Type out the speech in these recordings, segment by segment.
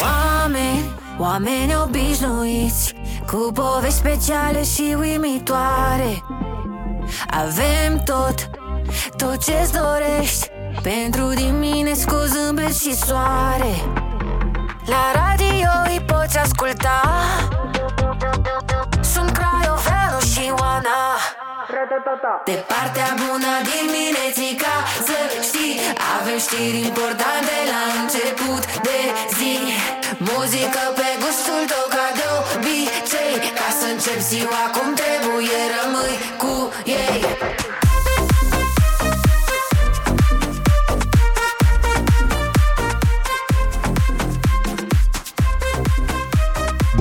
Oameni, oameni obișnuiți Cu povești speciale și uimitoare. Avem tot, tot ce-ți dorești Pentru dimineți cu zâmbet și soare. La radio îi poți asculta. Sunt Craioveanu și Oana de partea bună dimineții ca să știi Avem știri importante la început de zi. Muzică pe gustul tău ca de obicei Ca să încep ziua cum trebuie rămâi cu ei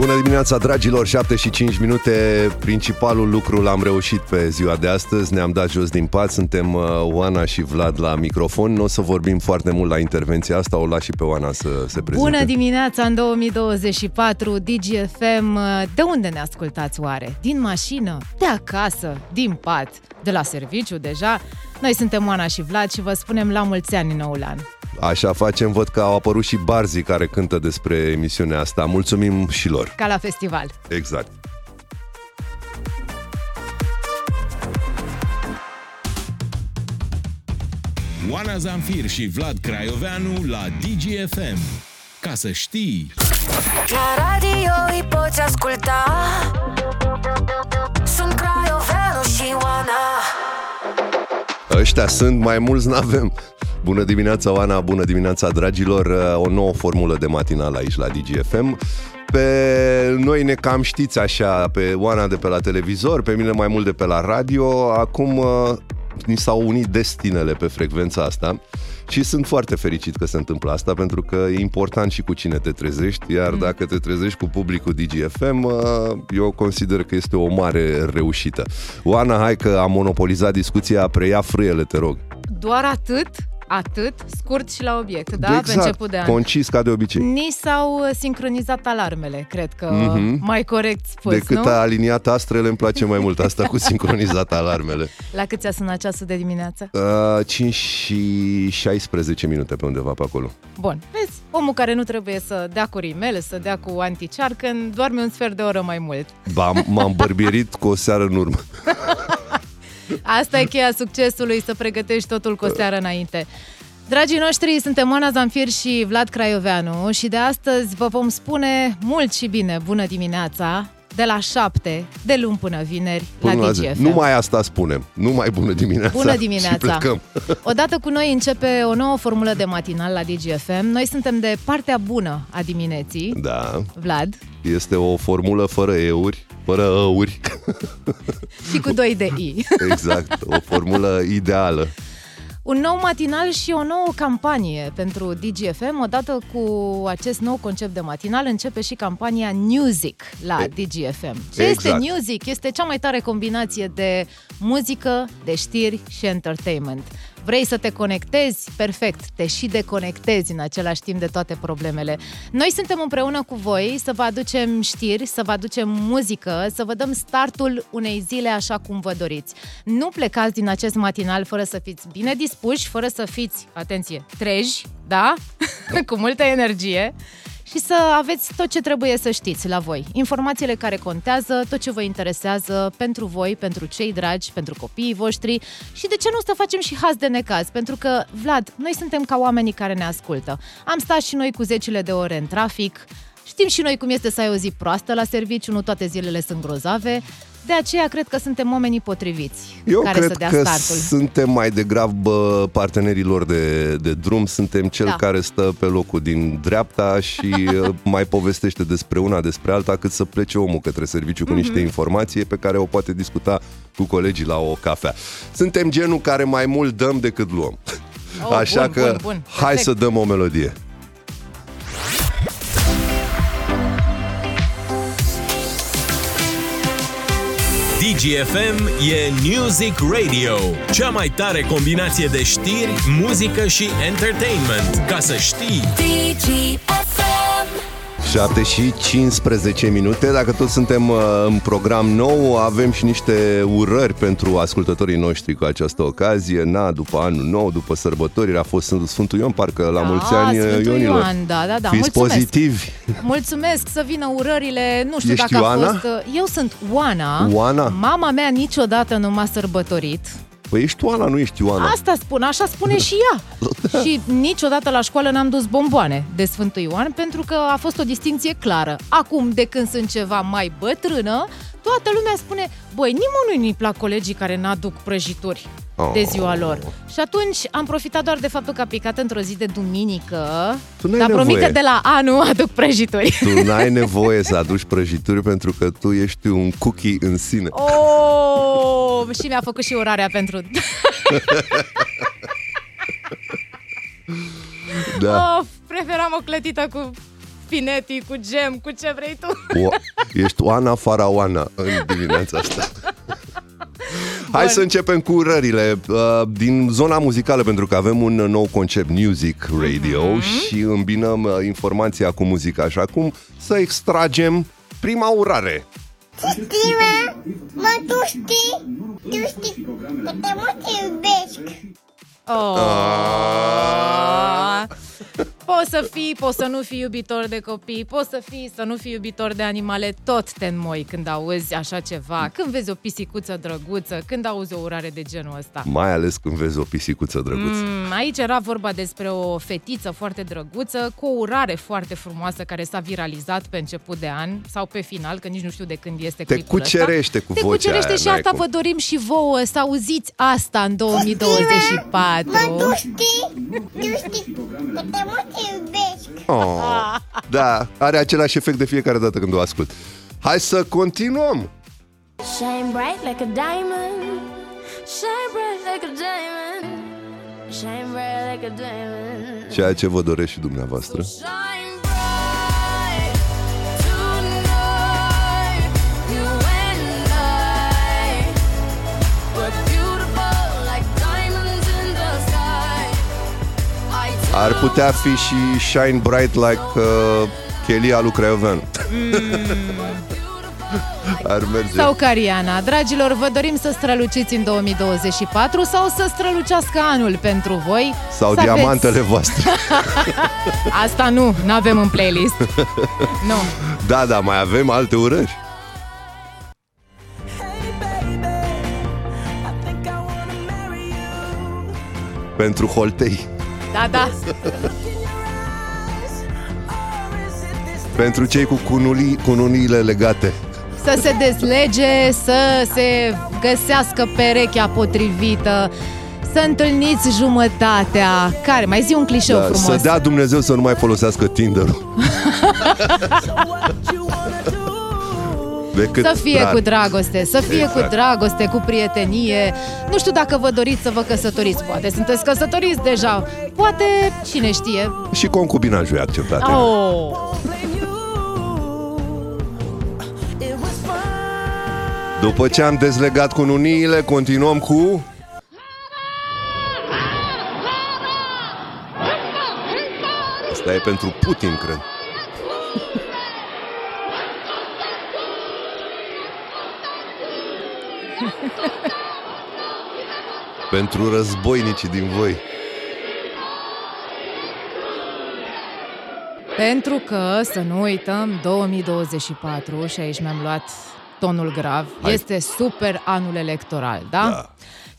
Bună dimineața, dragilor! 7 și 5 minute. Principalul lucru l-am reușit pe ziua de astăzi. Ne-am dat jos din pat. Suntem uh, Oana și Vlad la microfon. Nu o să vorbim foarte mult la intervenția asta. O las și pe Oana să se prezinte. Bună dimineața în 2024, DGFM. De unde ne ascultați oare? Din mașină? De acasă? Din pat? De la serviciu deja? Noi suntem Oana și Vlad și vă spunem la mulți ani noul an. Așa facem, văd că au apărut și barzii care cântă despre emisiunea asta. Mulțumim și lor. Ca la festival. Exact. Oana Zamfir și Vlad Craioveanu la DGFM. Ca să știi... La radio îi poți asculta Sunt Craioveanu și Oana Ăștia sunt, mai mulți n-avem. Bună dimineața, Oana, bună dimineața, dragilor. O nouă formulă de matinal aici la DGFM. Pe noi ne cam știți așa, pe Oana de pe la televizor, pe mine mai mult de pe la radio. Acum uh, ni s-au unit destinele pe frecvența asta și sunt foarte fericit că se întâmplă asta pentru că e important și cu cine te trezești, iar dacă te trezești cu publicul DGFM, uh, eu consider că este o mare reușită. Oana, hai că am monopolizat discuția, preia frâiele, te rog. Doar atât? Atât, scurt și la obiect, da? exact, Pe început de an. concis ca de obicei. Ni s-au uh, sincronizat alarmele, cred că Mhm. mai corect spus, Decât nu? a aliniat astrele, îmi place mai mult asta cu sincronizat alarmele. La cât ți-a sunat ceasul de dimineață? Uh, 5 și 16 minute pe undeva pe acolo. Bun, vezi, omul care nu trebuie să dea cu rimele, să dea cu anticearcă, doarme un sfert de oră mai mult. Ba, m-am bărbierit cu o seară în urmă. Asta e cheia succesului, să pregătești totul cu o seară înainte. Dragii noștri, suntem Oana Zamfir și Vlad Craioveanu și de astăzi vă vom spune mult și bine bună dimineața de la 7, de luni până vineri, Până la la zi. DGFM. Numai asta spunem. Numai bună dimineața. Bună Și dimineața! plecăm. Odată cu noi începe o nouă formulă de matinal la DGFM. Noi suntem de partea bună a dimineții. Da, Vlad, este o formulă fără euri, fără ăuri. și cu 2 de I. Exact, o formulă ideală. Un nou matinal și o nouă campanie pentru DGFM. Odată cu acest nou concept de matinal începe și campania Music la E- DGFM. Ce exact. este Music? Este cea mai tare combinație de muzică, de știri și entertainment. Vrei să te conectezi? Perfect, te și deconectezi în același timp de toate problemele. Noi suntem împreună cu voi să vă aducem știri, să vă aducem muzică, să vă dăm startul unei zile așa cum vă doriți. Nu plecați din acest matinal fără să fiți bine dispuși, fără să fiți, atenție, treji, da? cu multă energie și să aveți tot ce trebuie să știți la voi. Informațiile care contează, tot ce vă interesează pentru voi, pentru cei dragi, pentru copiii voștri și de ce nu să facem și haz de necaz? Pentru că, Vlad, noi suntem ca oamenii care ne ascultă. Am stat și noi cu zecile de ore în trafic, știm și noi cum este să ai o zi proastă la serviciu, nu toate zilele sunt grozave, de aceea cred că suntem oamenii potriviți Eu care cred să dea că startul. suntem mai degrabă partenerilor de, de drum, suntem cel Da. care stă pe locul din dreapta și uh, mai povestește despre una, despre alta, cât să plece omul către serviciu cu Mhm. niște informații pe care o poate discuta cu colegii la o cafea. Suntem genul care mai mult dăm decât luăm. Oh, Așa bun, că bun, bun. hai Perfect. să dăm o melodie. DGFM e Music Radio, cea mai tare combinație de știri, muzică și entertainment. Ca să știi... DGFM 7 și 15 minute. Dacă tot suntem uh, în program nou, avem și niște urări pentru ascultătorii noștri cu această ocazie. Na, după anul nou, după sărbători, a fost Sfântul Ioan, parcă la Da, mulți ani Sfântul Ionilor. Ioan, da, da, da, Fiți mulțumesc. pozitivi. Mulțumesc să vină urările. Nu știu Ești dacă Ioana? a fost... uh, Eu sunt Oana. Oana? Mama mea niciodată nu m-a sărbătorit. Păi ești Oana, nu ești Ioana. Asta spun, așa spune și ea. și niciodată la școală n-am dus bomboane de Sfântul Ioan pentru că a fost o distinție clară. Acum, de când sunt ceva mai bătrână, toată lumea spune, băi, nimănui nu-i plac colegii care n-aduc prăjituri de Oh. ziua lor. Și atunci am profitat doar de faptul că a picat într-o zi de duminică, Tu n-ai dar promite nevoie. de la anul aduc prăjituri. Tu n-ai nevoie să aduci prăjituri pentru că tu ești un cookie în sine. Oh, și mi-a făcut și urarea pentru... Da. Of, preferam o clătită cu spineti, cu gem, cu ce vrei tu. O, ești Oana Faraoana în dimineața asta. Hai să începem cu urările uh, din zona muzicală, pentru că avem un nou concept Music Radio Mhm. și îmbinăm uh, informația cu muzica. Și acum să extragem prima urare. Stima, mă, tu știi, tu știi că te mult te iubesc. Oh. Ah. Poți să fii, poți să nu fii iubitor de copii, poți să fii, să nu fii iubitor de animale, tot te înmoi când auzi așa ceva, când vezi o pisicuță drăguță, când auzi o urare de genul ăsta. Mai ales când vezi o pisicuță drăguță. Mm, aici era vorba despre o fetiță foarte drăguță cu o urare foarte frumoasă care s-a viralizat pe început de an sau pe final, că nici nu știu de când este Te clipul cucerește ăsta. cu Te vocea cucerește aia, și n-ai asta cum. vă dorim și vouă, să auziți asta în 2024. Mă, tu știi, tu știi că te mult te iubesc. Oh, da, are același efect de fiecare dată când o ascult. Hai să continuăm! Shine bright like a diamond. Shine bright like a diamond. Shine bright like a diamond. Ceea ce vă doresc și dumneavoastră. Shine Ar putea fi și Shine Bright like uh, Chelia lui Craioveanu. Ar merge. Sau Cariana. Dragilor, vă dorim să străluciți în 2024 sau să strălucească anul pentru voi. Sau să diamantele Aveți... voastre. Asta nu, nu avem în playlist. nu. Da, da, mai avem alte urări. Pentru Holtei. Da, da. Pentru cei cu cunulii, cununiile legate. Să se dezlege, să se găsească perechea potrivită, să întâlniți jumătatea. Care? Mai zi un clișeu Da, frumos. să dea Dumnezeu să nu mai folosească Tinder-ul. Decât Să fie rar. cu dragoste, să fie Exact. cu dragoste, cu prietenie. Nu știu dacă vă doriți să vă căsătoriți, poate sunteți căsătoriți deja, poate cine știe. Și concubinajul e acceptat. Oh. După ce am dezlegat cununiile, continuăm cu... Asta e pentru Putin, cred. pentru războinicii din voi. Pentru că, să nu uităm, 2024, și aici mi-am luat tonul grav, Hai. este super anul electoral, da? Da.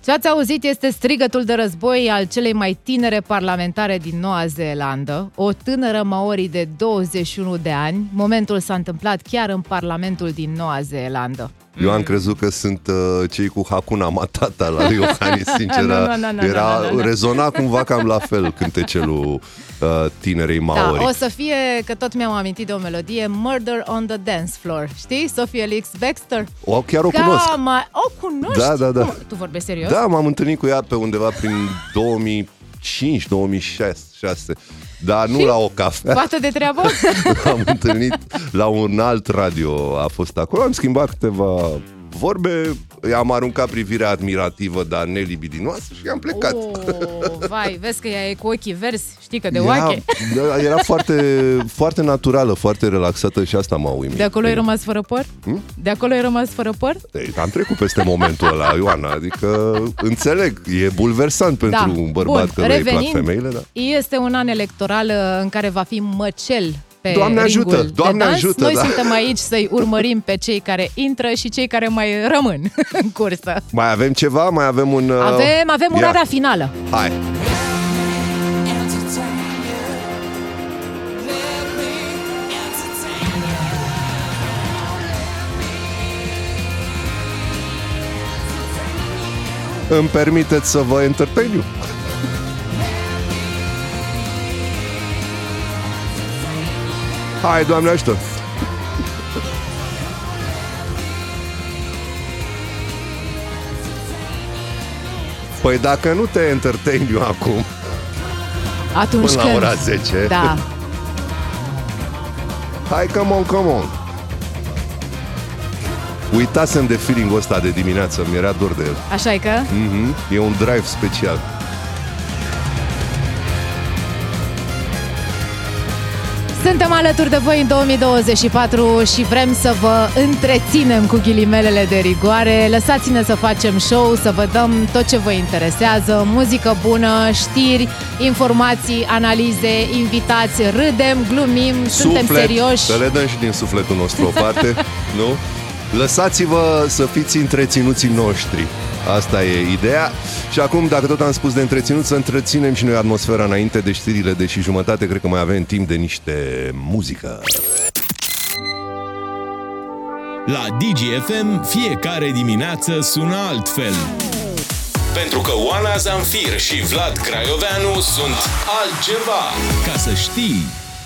Ce ați auzit este strigătul de război al celei mai tinere parlamentare din Noua Zeelandă, o tânără maori de 21 de ani. Momentul s-a întâmplat chiar în Parlamentul din Noua Zeelandă. Eu am crezut că sunt uh, cei cu Hakuna Matata la lui Iohannis, sincer. Nu, nu, nu, nu, era, nu, nu, nu. rezona cumva cam la fel cântecelul uh, tinerei Maori. Da, o să fie, că tot mi-am amintit de o melodie, Murder on the Dance Floor. Știi? Sophie Elix Baxter. O, chiar o cunosc. Cam, o cunoști? Da, da, da. Cum? Tu vorbești serios? Da, m-am întâlnit cu ea pe undeva prin 2005-2006, dar nu Și? la o cafea. Bată de treabă? am întâlnit la un alt radio, a fost acolo, am schimbat câteva vorbe, i-am aruncat privirea admirativă, dar nelibidinoasă și am plecat. Oh, vai, vezi că ea e cu ochii verzi, știi că de Era, oache. da, era foarte, foarte naturală, foarte relaxată și asta m-a uimit. De acolo ai rămas fără păr? Hmm? De acolo ai rămas fără păr? Ei, am trecut peste momentul ăla, Ioana, adică înțeleg, e bulversant pentru da. un bărbat Bun, că îi plac revenind, femeile, da. este un an electoral uh, în care va fi măcel pe Doamne ajută, ringul Doamne de dans. ajută, Noi da. suntem aici să-i urmărim pe cei care intră și cei care mai rămân în cursă. Mai avem ceva? Mai avem un... uh, Avem, avem ia. urarea finală. Hai! Îmi permiteți să vă entertain Hai, Doamne ajută! Păi dacă nu te entertain eu acum, Atunci până la când... ora 10, Da. hai, come on, come on! Uitasem de feeling-ul ăsta de dimineață, mi-era dor de el. Așa e că? Mhm, E un drive special. Suntem alături de voi în 2024 și vrem să vă întreținem cu ghilimelele de rigoare. Lăsați-ne să facem show, să vă dăm tot ce vă interesează, muzică bună, știri, informații, analize, invitați, râdem, glumim, suntem serioși. Să le dăm și din sufletul nostru o parte, nu? Lăsați-vă să fiți întreținuții noștri. Asta e ideea. Și acum, dacă tot am spus de întreținut, să întreținem și noi atmosfera înainte de știrile de și jumătate. Cred că mai avem timp de niște muzică. La DGFM, fiecare dimineață sună altfel. Pentru că Oana Zamfir și Vlad Craioveanu sunt altceva. Ca să știi...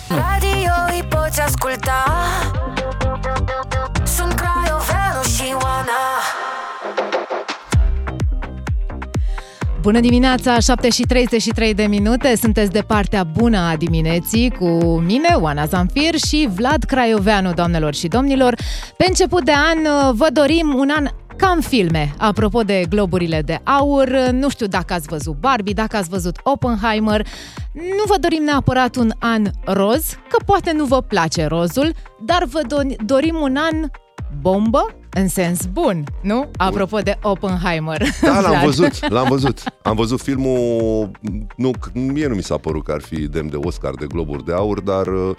Radio îi poți asculta Bună dimineața, 7 și 33 de minute, sunteți de partea bună a dimineții cu mine, Oana Zamfir și Vlad Craioveanu, doamnelor și domnilor. Pe început de an uh, vă dorim un an cam filme. Apropo de globurile de aur, uh, nu știu dacă ați văzut Barbie, dacă ați văzut Oppenheimer, nu vă dorim neapărat un an roz, că poate nu vă place rozul, dar vă do- dorim un an bombă, în sens bun, nu? Apropo de Oppenheimer. Da, l-am Vlad. văzut, l-am văzut. Am văzut filmul, nu, mie nu mi s-a părut că ar fi demn de Oscar de Globuri de Aur, dar uh,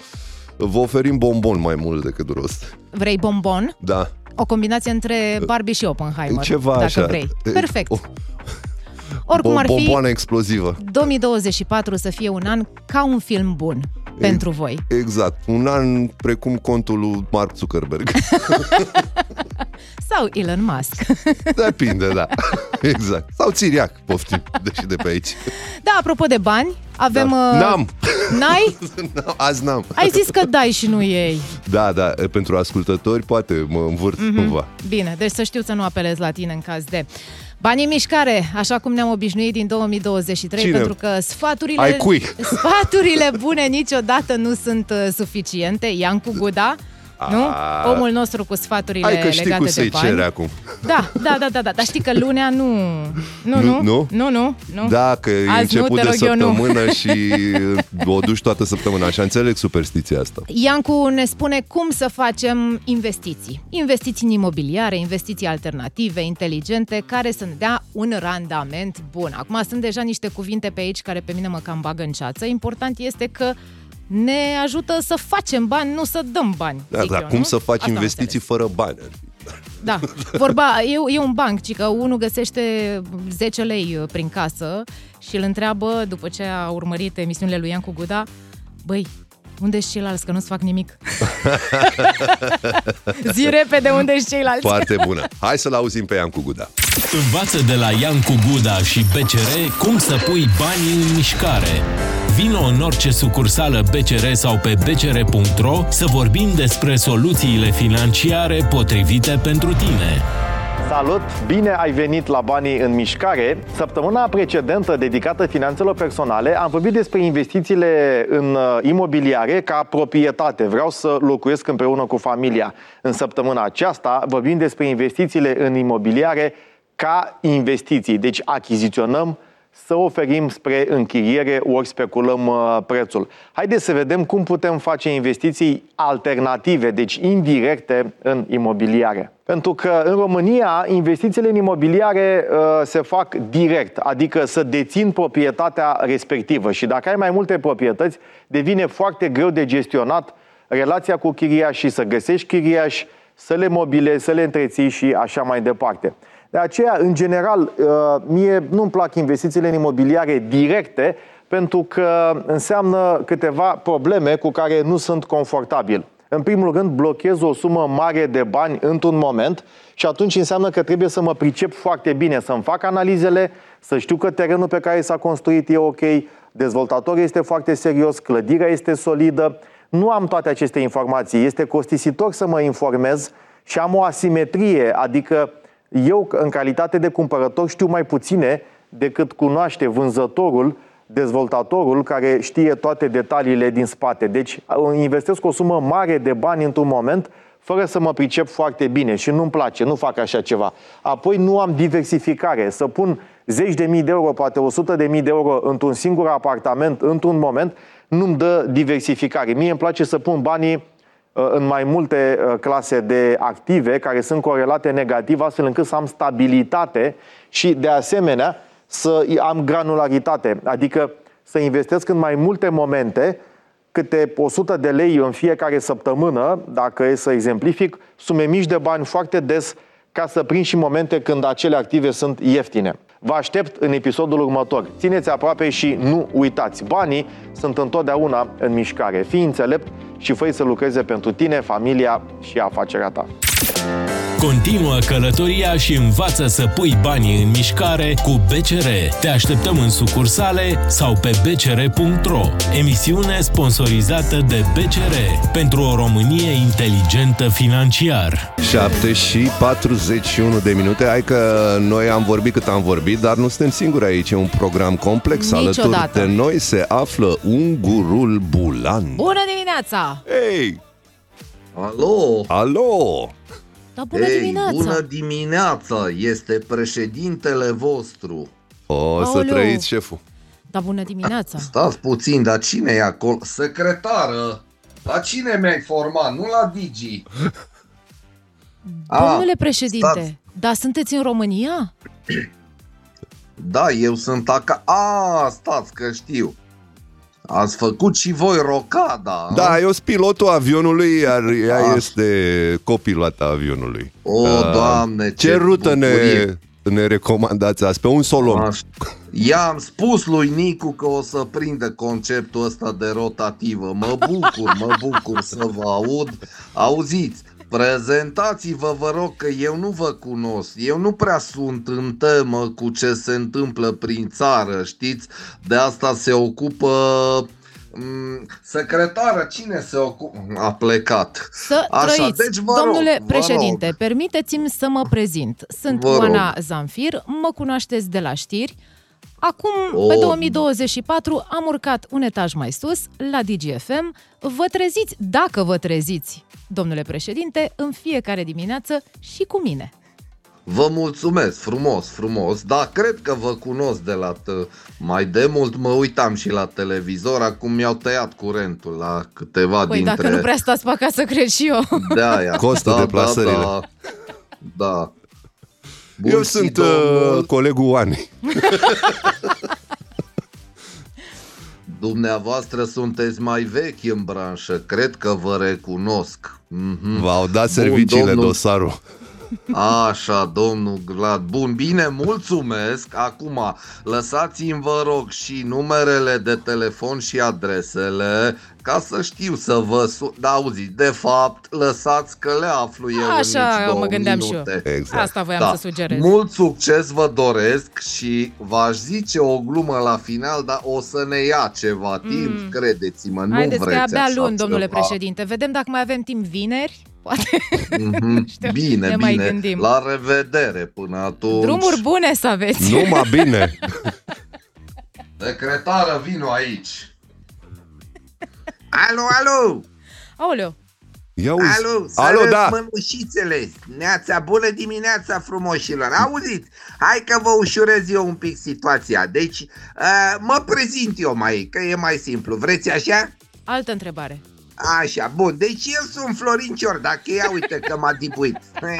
vă oferim bonbon mai mult decât rost. Vrei bonbon? Da, O combinație între Barbie și Oppenheimer, ceva dacă așa. vrei. E, Perfect. O, Oricum o ar fi, bomboană explozivă. 2024 să fie un an ca un film bun pentru voi. Exact. Un an precum contul lui Mark Zuckerberg. Sau Elon Musk. Depinde, da. Exact. Sau țiriac, poftim, deși de pe aici. Da, apropo de bani, avem... Da. uh, N-am. N-ai? N-am. Azi n-am. Ai zis că dai și nu ei. Da, da, pentru ascultători poate mă învârt Mhm. cumva. Bine, deci să știu să nu apelez la tine în caz de... Banii în mișcare, așa cum ne-am obișnuit din 2023, Cine? pentru că sfaturile, Ai cui? sfaturile bune niciodată nu sunt uh, suficiente. Iancu Guda, nu? A. Omul nostru cu sfaturile Hai că știi legate cu de să-i bani. cere acum. Da, da, da, da, da, dar știi că lunea nu... Nu, Nu? nu, Nu? nu, nu, nu. Da, că e Azi început nu, te de rog eu, nu. săptămână și o duci toată săptămâna. Așa înțeleg superstiția asta. Iancu ne spune cum să facem investiții. Investiții în imobiliare, investiții alternative, inteligente, care să ne dea un randament bun. Acum sunt deja niște cuvinte pe aici care pe mine mă cam bagă în ceață. Important este că ne ajută să facem bani, nu să dăm bani. Da, zic dar eu, cum nu? să faci Asta am investiții înțeles. fără bani? ar fi. Da, vorba, e, e un banc, ci că unul găsește 10 lei uh, prin casă și îl întreabă, după ce a urmărit emisiunile lui Iancu Guda, băi, unde și ceilalți, că nu-ți fac nimic? Zi repede unde și ceilalți. Foarte bună. Hai să-l auzim pe Iancu Guda. Învață de la Iancu Guda și BCR cum să pui banii în mișcare. Vino în orice sucursală BCR sau pe bcr.ro să vorbim despre soluțiile financiare potrivite pentru tine. Salut! Bine ai venit la Banii în Mișcare. Săptămâna precedentă dedicată finanțelor personale am vorbit despre investițiile în uh, imobiliare ca proprietate. Vreau să locuiesc împreună cu familia. În săptămâna aceasta vorbim despre investițiile în imobiliare ca investiții. Deci achiziționăm să oferim spre închiriere ori speculăm uh, prețul. Haideți să vedem cum putem face investiții alternative, deci indirecte în imobiliare. Pentru că în România investițiile în imobiliare uh, se fac direct, adică să dețin proprietatea respectivă și dacă ai mai multe proprietăți, devine foarte greu de gestionat relația cu chiriașii, să găsești chiriași, să le mobilezi, să le întreții și așa mai departe. De aceea, în general, uh, mie nu-mi plac investițiile în imobiliare directe, pentru că înseamnă câteva probleme cu care nu sunt confortabil. În primul rând, blochez o sumă mare de bani într-un moment și atunci înseamnă că trebuie să mă pricep foarte bine, să-mi fac analizele, să știu că terenul pe care s-a construit e ok, dezvoltatorul este foarte serios, clădirea este solidă. Nu am toate aceste informații. Este costisitor să mă informez și am o asimetrie, adică eu, în calitate de cumpărător, știu mai puține decât cunoaște vânzătorul, dezvoltatorul care știe toate detaliile din spate. Deci investesc o sumă mare de bani într-un moment fără să mă pricep foarte bine și nu-mi place, nu fac așa ceva. Apoi nu am diversificare, să pun zeci de mii de euro, poate 100 de mii de euro într-un singur apartament, într-un moment, nu-mi dă diversificare. Mie îmi place să pun banii Uh, în mai multe uh, clase de active care sunt corelate negativ, astfel încât să am stabilitate și, de asemenea, să am granularitate, adică să investesc în mai multe momente, câte 100 de lei în fiecare săptămână, dacă e să exemplific, sume mici de bani foarte des ca să prind și momente când acele active sunt ieftine. Vă aștept în episodul următor. Țineți aproape și nu uitați. Banii sunt întotdeauna în mișcare. Fii înțelept și fă să lucreze pentru tine, familia și afacerea ta. Continuă călătoria și învață să pui banii în mișcare cu BCR. Te așteptăm în sucursale sau pe bcr.ro. Emisiune sponsorizată de BCR pentru o Românie inteligentă financiar. 7 și 41 de minute. Hai că noi am vorbit cât am vorbit, dar nu suntem singuri aici. E un program complex. Niciodată. Alături de noi se află Ungurul Bulan. Bună dimineața! Hei! Alo! Alo! Da, bună Ei, dimineața! bună dimineața! Este președintele vostru. O să Aoleu. trăiți, șeful. Da, bună dimineața! Stați puțin, dar cine e acolo? Secretară! La cine mi-ai format? Nu la Digi. Domnule președinte, stați. dar sunteți în România? Da, eu sunt acasă. A, stați că știu. Ați făcut și voi rocada. Da, eu sunt pilotul avionului, iar ea Ah. este copilota avionului. O, Ah, Doamne, Ce ce rută ne, bucurie. ne recomandați azi? Pe un solom. Aș- I-am spus lui Nicu că o să prindă conceptul ăsta de rotativă. Mă bucur, mă bucur să vă aud. Auziți, prezentați-vă, vă rog, că eu nu vă cunosc. Eu nu prea sunt în temă cu ce se întâmplă prin țară, știți? De asta se ocupă... mm, Secretară, cine se ocupă? A plecat. Să Așa, trăiți. deci vă Domnule rog, vă președinte, rog. permiteți-mi să mă prezint. Sunt Vă rog. Oana Zanfir, mă cunoașteți de la știri. Acum, Oh. pe 2024, am urcat un etaj mai sus, la DGFM. Vă treziți, dacă vă treziți, domnule președinte, în fiecare dimineață și cu mine. Vă mulțumesc, frumos, frumos, dar cred că vă cunosc de la t- mai de mult mă uitam și la televizor, acum mi-au tăiat curentul la câteva Păi dintre dacă nu prea stați pe acasă, cred și eu. de aia. Costă da, deplasările. Da, da. da. Bun, Eu și sunt domnul- uh, colegul Oanei. Dumneavoastră sunteți mai vechi în branșă, cred că vă recunosc. Mhm. V-au dat Bun, serviciile, domnul- dosarul. Așa, domnul Glad. Bun, bine, mulțumesc. Acum, lăsați-mi, vă rog, și numerele de telefon și adresele ca să știu să vă sun. Da, auzi, de fapt, lăsați că le aflu eu în Așa nici două mă gândeam și eu. minute. Exact. Asta voiam Da. să sugerez. Mult succes vă doresc și v-aș zice o glumă la final, dar o să ne ia ceva timp, credeți-mă, nu Mm. Haideți că e vreți abia așa luni, domnule ceva. președinte. Vedem dacă mai avem timp vineri. Poate. Mhm. știu, Bine, ne mai bine. gândim. La revedere până atunci. Drumuri bune să aveți. Numai bine! Secretară, vino aici. Alo, alo! Aoleu, Ia uzi. Alo, Alo, sărăți da! mănușițele! Neața, bună dimineața, frumoșilor! Auziți? Hai că vă ușurez eu un pic situația. Deci, uh, mă prezint eu mai, că e mai simplu. Vreți așa? altă întrebare. Așa, bun. Deci eu sunt Florin Ciordache, ia uite că m-a dipuit.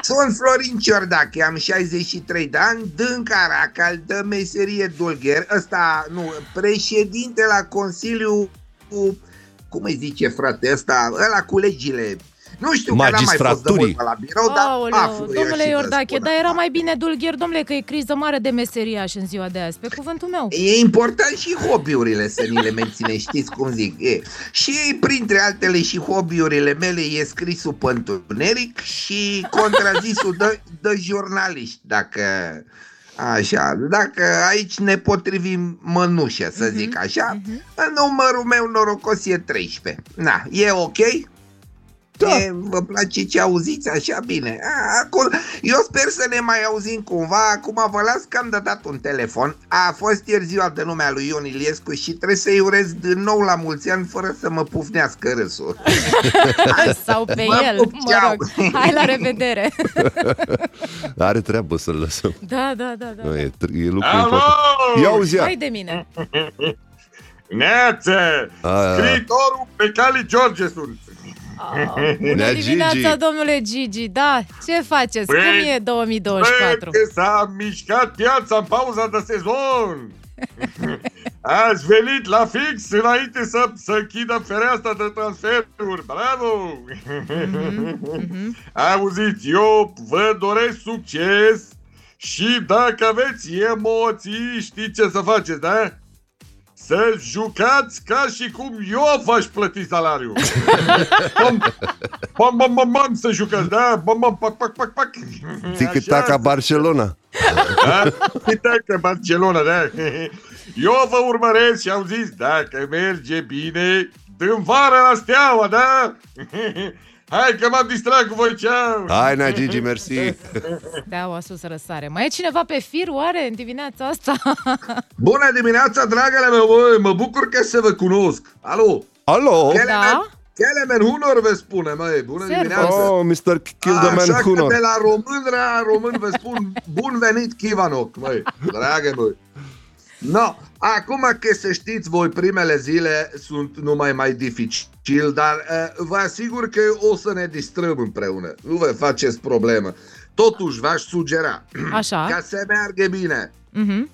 Sunt Florin Ciordache, am 63 de ani, dânca racal de meserie dulgher, ăsta, nu, președinte la Consiliu cu, cum îi zice frate, ăsta, ăla cu legile. Nu știu că n-am mai fost de Magistraturii. mult pe la birou, dar Aoleu, aflu eu domnule și vă Iordache, spun. dar era mai bine dulgher, domnule, că e criză mare de meseriaș în ziua de azi, pe cuvântul meu. E important și hobby-urile să ni le menține, știți cum zic. E. Și printre altele și hobby-urile mele e scrisul pe întuneric și contrazisul de, de jurnaliști, dacă... Așa, dacă aici ne potrivim mănușă, să zic așa, numărul meu norocos e 13. Na, e ok? Da. E, vă place ce auziți așa bine? A, acolo, eu sper să ne mai auzim cumva. Acum vă las că am de dat un telefon. A fost ieri ziua de nume a lui Ion Iliescu și trebuie să-i urez din nou la mulți ani fără să mă pufnească râsul. Sau pe Mă el, pup, mă ceau. rog. Hai la revedere. Are treabă să-l lăsăm. Da, da, da, da. Nu, e, tr- e lucru Alo! important. Ia uzi, ia. Hai de mine. Neață! A, Scriitorul pe Cali George sunt. Ah, Bună Nea dimineața, Gigi. domnule Gigi. Da, ce faceți? Băi, Cum e 2024? Băi, că s-a mișcat piața în pauza de sezon. Ați venit la fix înainte să, să închidă fereastra de transferuri. Bravo! Mhm, Auziți, eu vă doresc succes și dacă aveți emoții, știți ce să faceți, da? Să jucați ca și cum eu v-aș plăti salariul. Bam, bam, bam, bam, bam, să jucați, da? Bam, bam, pac, pac, pac, pac. Tic Așa, taca Barcelona. da? Tic-tac Barcelona, da? Eu vă urmăresc și au zis, dacă merge bine, din vară la steaua, da? Hai că m-am distrat cu voi, ceau! Hai, Nea Gigi, mersi. Steaua sus răsare. Mai e cineva pe fir, oare, în dimineața asta? Bună dimineața, dragele meu, băi, mă bucur că să vă cunosc. Alo? Alo? Da? Kelemen Hunor vă spune, măi, bună Servus. dimineața. Oh, Mr. Kill the Man Așa că Hunor. de la român la român vă spun bun venit Kivanoc, măi, dragă măi. No, acum că să știți voi, primele zile sunt numai mai dificil, dar uh, vă asigur că o să ne distrăm împreună. Nu vă faceți problemă. Totuși v-aș sugera, Așa. ca să meargă bine, Mhm.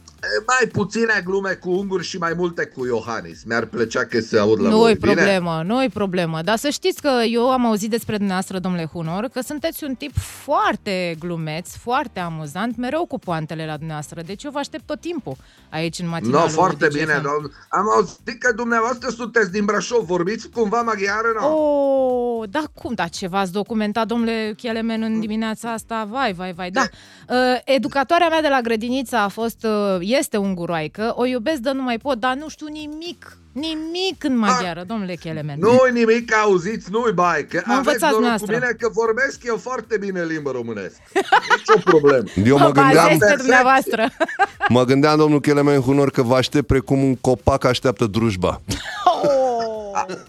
Mai puține glume cu unguri și mai multe cu Iohannis. Mi-ar plăcea că se aud la Nu voi, e bine? problemă, nu e problemă. Dar să știți că eu am auzit despre dumneavoastră, domnule Hunor, că sunteți un tip foarte glumeț, foarte amuzant, mereu cu poantele la dumneavoastră. Deci eu vă aștept tot timpul aici în No, matinalul foarte DGFM. bine, domn. Am auzit că dumneavoastră sunteți din Brașov. Vorbiți cumva maghiară, nu? Oh, da, cum? Da, ce v-ați documentat, domnule Chielemen, în dimineața asta? Vai, vai, vai, da. Uh, educatoarea mea de la grădiniță a fost, uh, este unguroaică, o iubesc de nu mai pot, dar nu știu nimic, nimic în maghiară, domnule Chielemen. Nu-i nimic, auziți, nu-i bai, că Mă aveți învățați noroc cu noastră. mine că vorbesc eu foarte bine limba românesc. Nici o problemă. Eu mă Mă bazez gândeam, pe Perfect. dumneavoastră. mă gândeam, domnul Kelemen Hunor, că vă aștept precum un copac așteaptă drujba.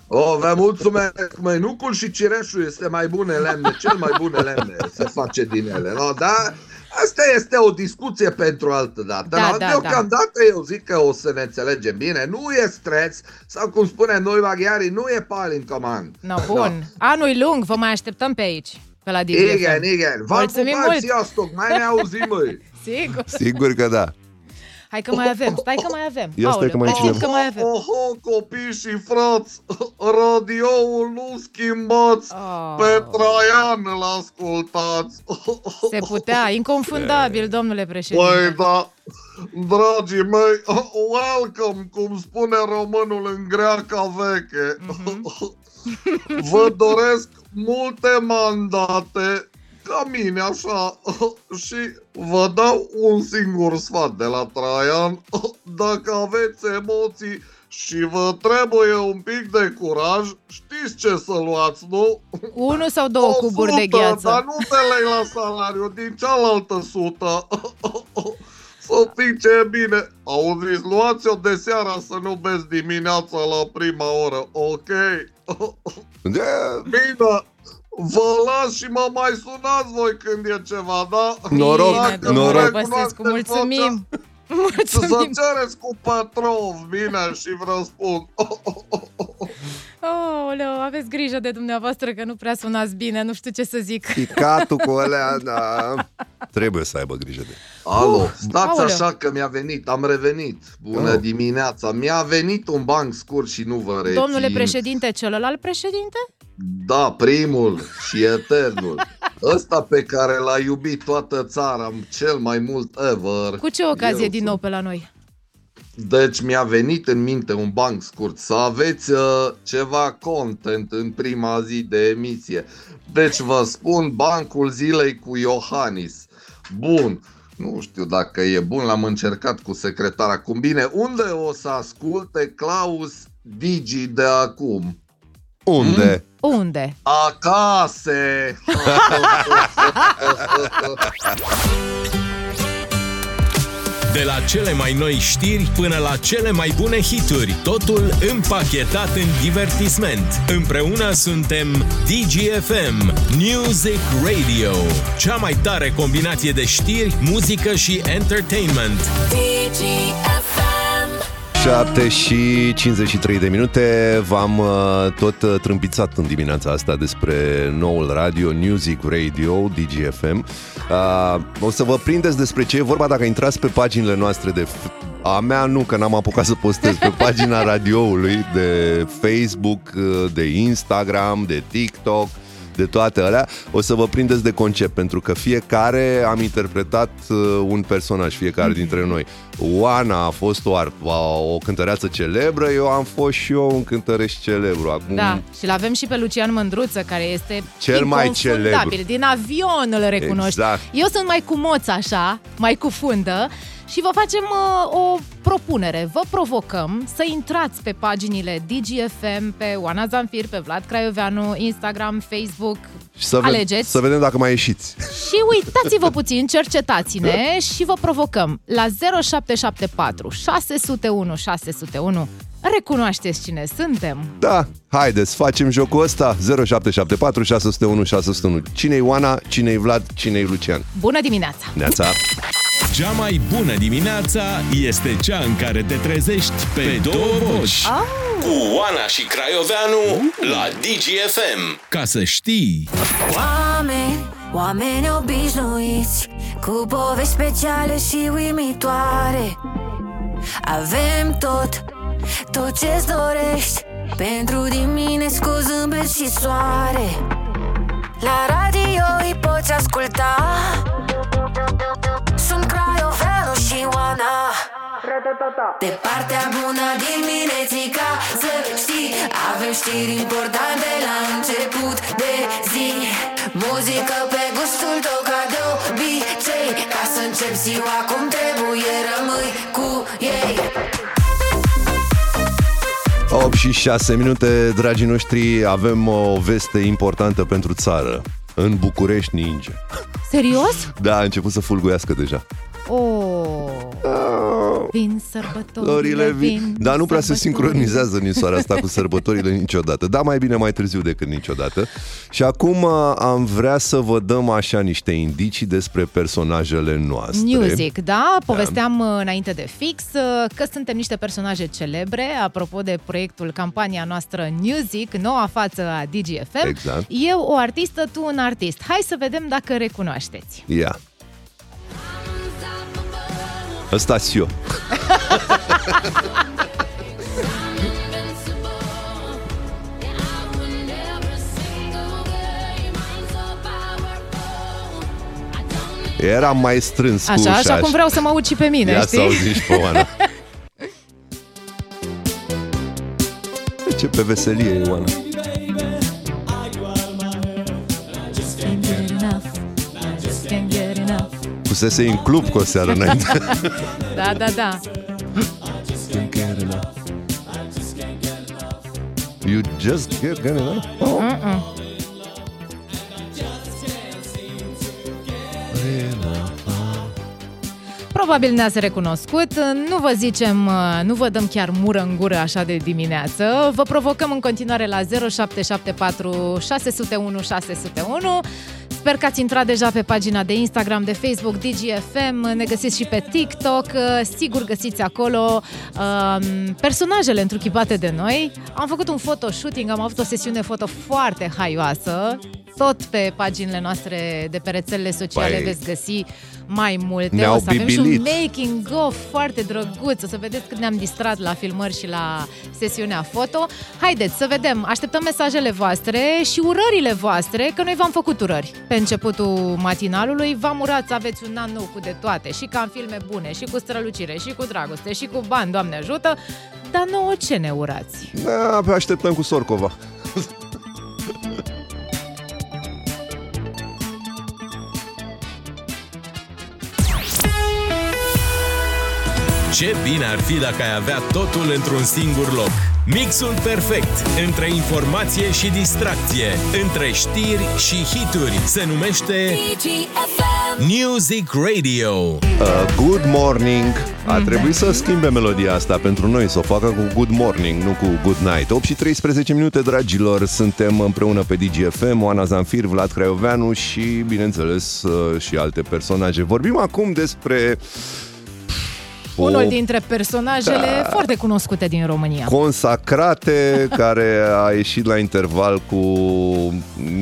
Oh, vă mulțumesc, măi, nucul și cireșul este mai bune lemne, cel mai bune lemne se face din ele, no? Dar asta este o discuție pentru altă dată. Da, no? da, Deocamdată eu zic că o să ne înțelegem bine, nu e stres, sau cum spune noi maghiarii, nu e pal în comand. No, bun. Anul lung, vă mai așteptăm pe aici, pe la DGFM. Igen, igen. Vă Mulțumim pupați, mult. sziasztok, mai ne auzim, măi. Sigur. Sigur că da. Hai că mai avem, stai că mai avem. Ia stai că mai e Aoleu, cineva. că mai avem. Oho, copii și frați, radioul nu schimbați, Oh. pe Traian îl ascultați. Se putea, inconfundabil, domnule președinte. Păi da, dragii mei, welcome, cum spune românul în greaca veche. Mhm. Vă doresc multe mandate, ca mine așa, și vă dau un singur sfat de la Traian. Dacă aveți emoții, și vă trebuie un pic de curaj, știți ce să luați, nu? Unu sau două O cuburi de sută, gheață. Dar nu te lei la salariu, din cealaltă sută. Să pice bine. Auziți, luați-o de seara să nu beți dimineața la prima oră, ok? De... Bine, vă las și mă mai sunați voi când e ceva, da? Noroc, Dacă Bine, vă noroc. domnule Băsescu, recunoașteți mulțumim! vocea, Să Mulțumim! cereți cu Petrov, bine, și vă răspund. Oh, aveți grijă de dumneavoastră că nu prea sunați bine, nu știu ce să zic. Picatul cu alea, da. Trebuie să aibă grijă de Alo, stați aoleu. așa că mi-a venit, am revenit. Bună Oh. dimineața, mi-a venit un banc scurt și nu vă rețin. Domnule președinte, celălalt președinte? Da, primul și eternul. Ăsta pe care l-a iubit toată țara cel mai mult ever. Cu ce ocazie Eu din sunt. nou pe la noi? Deci mi-a venit în minte un banc scurt, să aveți uh, ceva content în prima zi de emisie. Deci vă spun bancul zilei cu Iohannis. Bun, nu știu dacă e bun, l-am încercat cu secretara cum bine. Unde o să asculte Claus Digi de acum? Unde? Unde? Acasă! De la cele mai noi știri până la cele mai bune hituri, totul împachetat în divertisment. Împreună suntem DGFM, Music Radio, cea mai tare combinație de știri, muzică și entertainment. DGFM 7 și 53 de minute. V-am uh, tot uh, trâmpițat în dimineața asta despre noul radio Music Radio DGFM uh, O să vă prindeți despre ce e vorba. Dacă intrați pe paginile noastre de f- a mea nu, că n-am apucat să postez pe pagina radioului de Facebook, uh, de Instagram, de TikTok de toate alea, o să vă prindeți de concept, pentru că fiecare am interpretat uh, un personaj, fiecare dintre noi. Oana a fost o, ar- o cântăreață celebră, eu am fost și eu un cântăreș celebru. Acum, Da, și l-avem și pe Lucian Mândruță, care este Cel mai inconfundabil. celebru. Din avion îl recunoști. Exact. Eu sunt mai cu moț așa, mai cu fundă și vă facem uh, o propunere. Vă provocăm să intrați pe paginile DGFM, pe Oana Zanfir, pe Vlad Craioveanu, Instagram, Facebook, și să, ve- alegeți. să vedem dacă mai ieșiți. Și uitați-vă puțin, cercetați-ne și vă provocăm la 0774 601 601. Recunoașteți cine suntem? Da, haideți, facem jocul ăsta 0774 601 601 Cine-i Oana, cine-i Vlad, cine-i Lucian Bună dimineața! Neața Cea mai bună dimineața este cea în care te trezești pe două voci. Cu Oana și Craioveanu la DGFM. Ca să știi... Oameni, oameni obișnuiți Cu povești speciale și uimitoare. Avem tot, tot ce-ți dorești. Pentru dimineți cu zâmbet și soare. La radio îi poți asculta Sunt Craioveanu și Oana. De partea bună diminețica Să știi, avem știri importante la început de zi. Muzică pe gustul tău ca de obicei Ca să încep ziua cum trebuie, rămâi cu ei. 8 și 6 minute, dragii noștri, avem o veste importantă pentru țară. În București ninge. Serios? Da, a început să fulguiască deja. Oh. Vin sărbătorile, Florile vin. vin Dar nu prea se sărbătorile. sincronizează ninsoarea asta cu sărbătorile niciodată. Da, mai bine mai târziu decât niciodată. Și acum uh, am vrea să vă dăm așa niște indicii despre personajele noastre. Music, da? Povesteam uh, înainte de fix uh, că suntem niște personaje celebre, apropo de proiectul, campania noastră Music, noua față a DGFM. Exact. Eu o artistă, tu un artist. Hai să vedem dacă recunoașteți. Ia. Ăsta eu. Era mai strâns cu Așa, și ușa, acum vreau să mă aud și pe mine, Ia știi? să auzi și pe Oana. Ce pe veselie e enough. Pusese în club cu o seară înainte. Da, da, da. You just get gonna know? Oh. Mm-mm. Probabil ne-ați recunoscut. Nu vă zicem, nu vă dăm chiar mură în gură așa de dimineață. Vă provocăm în continuare la 0774 601 601. Sper că ați intrat deja pe pagina de Instagram, de Facebook, DGFM, ne găsiți și pe TikTok, sigur găsiți acolo um, personajele întruchipate de noi. Am făcut un photoshooting, am avut o sesiune foto foarte haioasă, tot pe paginile noastre de pe rețelele sociale Păi, veți găsi mai multe. ne-au o să avem și un bibilit. making of foarte drăguț. O să vedeți cât ne-am distrat la filmări și la sesiunea foto. Haideți să vedem, așteptăm mesajele voastre și urările voastre, că noi v-am făcut urări pe începutul matinalului. V-am urat să aveți un an nou cu de toate, și ca în filme bune, și cu strălucire, și cu dragoste, și cu bani, Doamne ajută. Dar nouă ce ne urați? Da, pe așteptăm cu Sorcova. Ce bine ar fi dacă ai avea totul într-un singur loc. Mixul perfect între informație și distracție, între știri și hituri se numește Music Radio. Uh, good morning. A trebuit să schimbe melodia asta pentru noi, să o facă cu Good Morning, nu cu Good Night. 8 și 13 minute, dragilor, suntem împreună pe DGFM, Oana Zanfir, Vlad Craioveanu și, bineînțeles, uh, și alte personaje. Vorbim acum despre Unul dintre personajele Da. foarte cunoscute din România. consacrate care a ieșit la interval cu